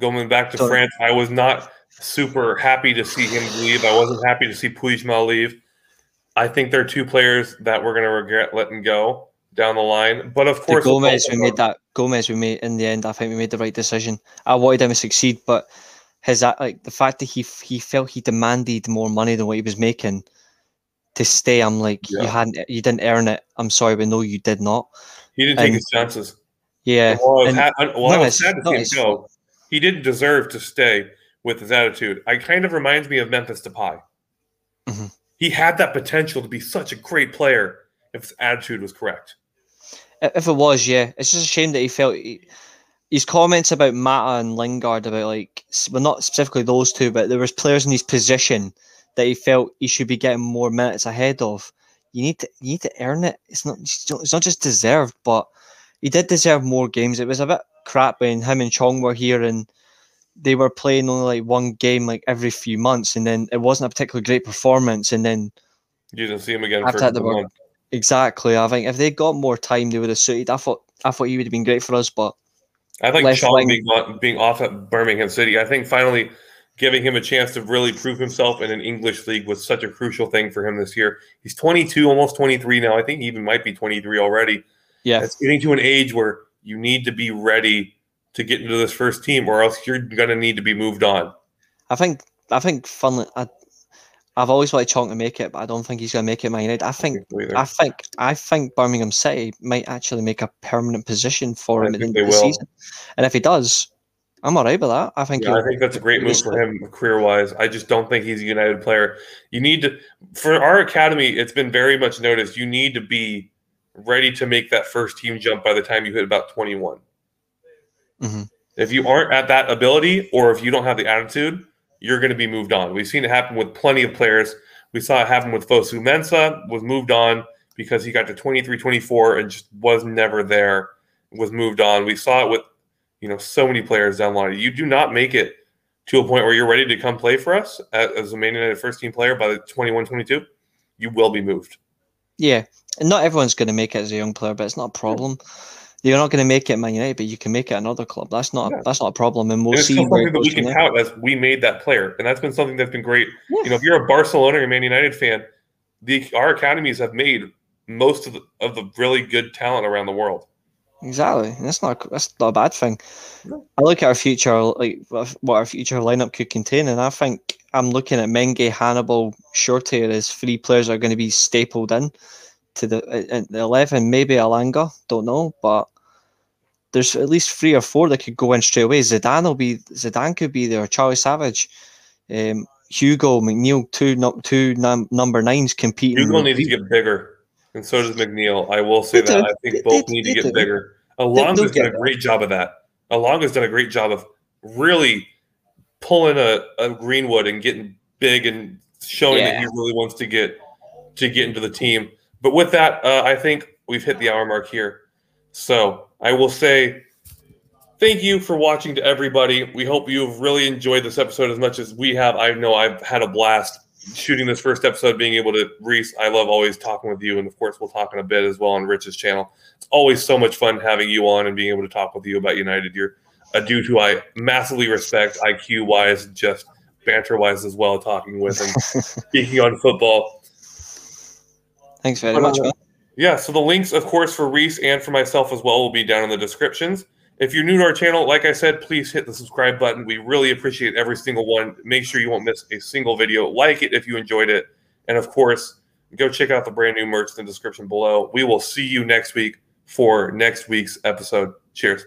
Going back to Sorry. France, I was not super happy to see him leave. I wasn't happy to see Puigmal leave. I think there are two players that we're going to regret letting go down the line. But of the course, Gomes, we made that Gomes. We made in the end. I think we made the right decision. I wanted him to succeed, but his like the fact that he he felt he demanded more money than what he was making to stay. I'm like, you hadn't, you didn't earn it. I'm sorry, but no, you did not. He didn't take his chances. Yeah, Well, was, and ha- well, I was his- sad to see him go. He didn't deserve to stay with his attitude. I kind of reminds me of Memphis Depay. Mhm. He had that potential to be such a great player if his attitude was correct. If it was, yeah, it's just a shame that he felt. He, his comments about Mata and Lingard about like, well, not specifically those two, but there was players in his position that he felt he should be getting more minutes ahead of. You need to, you need to earn it. It's not- it's not just deserved, but he did deserve more games. It was a bit crap when him and Chong were here and they were playing only like one game like every few months, and then it wasn't a particularly great performance, and then You didn't see him again After for that, they were- month. exactly, I think if they got more time, they would have suited. I thought, I thought he would have been great for us, but I think Sean being, being off at Birmingham City, I think finally giving him a chance to really prove himself in an English league was such a crucial thing for him this year. He's 22, almost 23 now. I think he even might be 23 already. yeah, It's getting to an age where you need to be ready to get into this first team, or else you're going to need to be moved on. I think I think fun. I, I've always wanted Chong to make it, but I don't think he's going to make it. Man United. I think, I think, I think Birmingham City might actually make a permanent position for him at the end of the season. And if he does, I'm all right with that. I think. Yeah, I think that's a great move for him career wise. I just don't think he's a United player. You need to, for our academy, it's been very much noticed. You need to be ready to make that first team jump by the time you hit about 21. Mm-hmm. If you aren't at that ability, or if you don't have the attitude, you're going to be moved on. We've seen it happen with plenty of players. We saw it happen with Fosu Mensah, was moved on because he got to 23, 24 and just was never there, was moved on. We saw it with, you know, so many players down the line. You do not make it to a point where you're ready to come play for us as a Man United first team player by the 21, 22, you will be moved. Yeah. And not everyone's going to make it as a young player, but it's not a problem. Yeah you're not going to make it Man United, but you can make it another club. That's not yeah. that's not a problem, and we'll and see. something that we can count as we made that player, and that's been something that's been great. Yeah. You know, if you're a Barcelona or Man United fan, the our academies have made most of the of the really good talent around the world. Exactly, and that's not that's not a bad thing. I look at our future, like what our future lineup could contain, and I think I'm looking at Mengi, Hannibal, Shoretire as three players are going to be stapled in to the, uh, the eleven. Maybe Elanga, don't know, but there's at least three or four that could go in straight away. Zidane will be Zidane could be there. Charlie Savage, um, Hugill McNeill, two no, two num- number nines competing. Hugo needs to get bigger, and so does McNeill. I will say that I think both need to get bigger. Elanga's done a great job of that. Elanga's done a great job of really pulling a, a Greenwood and getting big and showing yeah. that he really wants to get to get into the team. But with that, uh, I think we've hit the hour mark here. So I will say thank you for watching to everybody. We hope you've really enjoyed this episode as much as we have. I know I've had a blast shooting this first episode, being able to Reese. I love always talking with you, and of course, we'll talk in a bit as well on Rich's channel. It's always so much fun having you on and being able to talk with you about United. You're a dude who I massively respect, IQ wise, just banter wise as well. Talking with and speaking on football. Thanks very much, uh, man. Yeah, so the links, of course, for Reese and for myself as well will be down in the descriptions. If you're new to our channel, like I said, please hit the subscribe button. We really appreciate every single one. Make sure you won't miss a single video. Like it if you enjoyed it. And of course, go check out the brand new merch in the description below. We will see you next week for next week's episode. Cheers.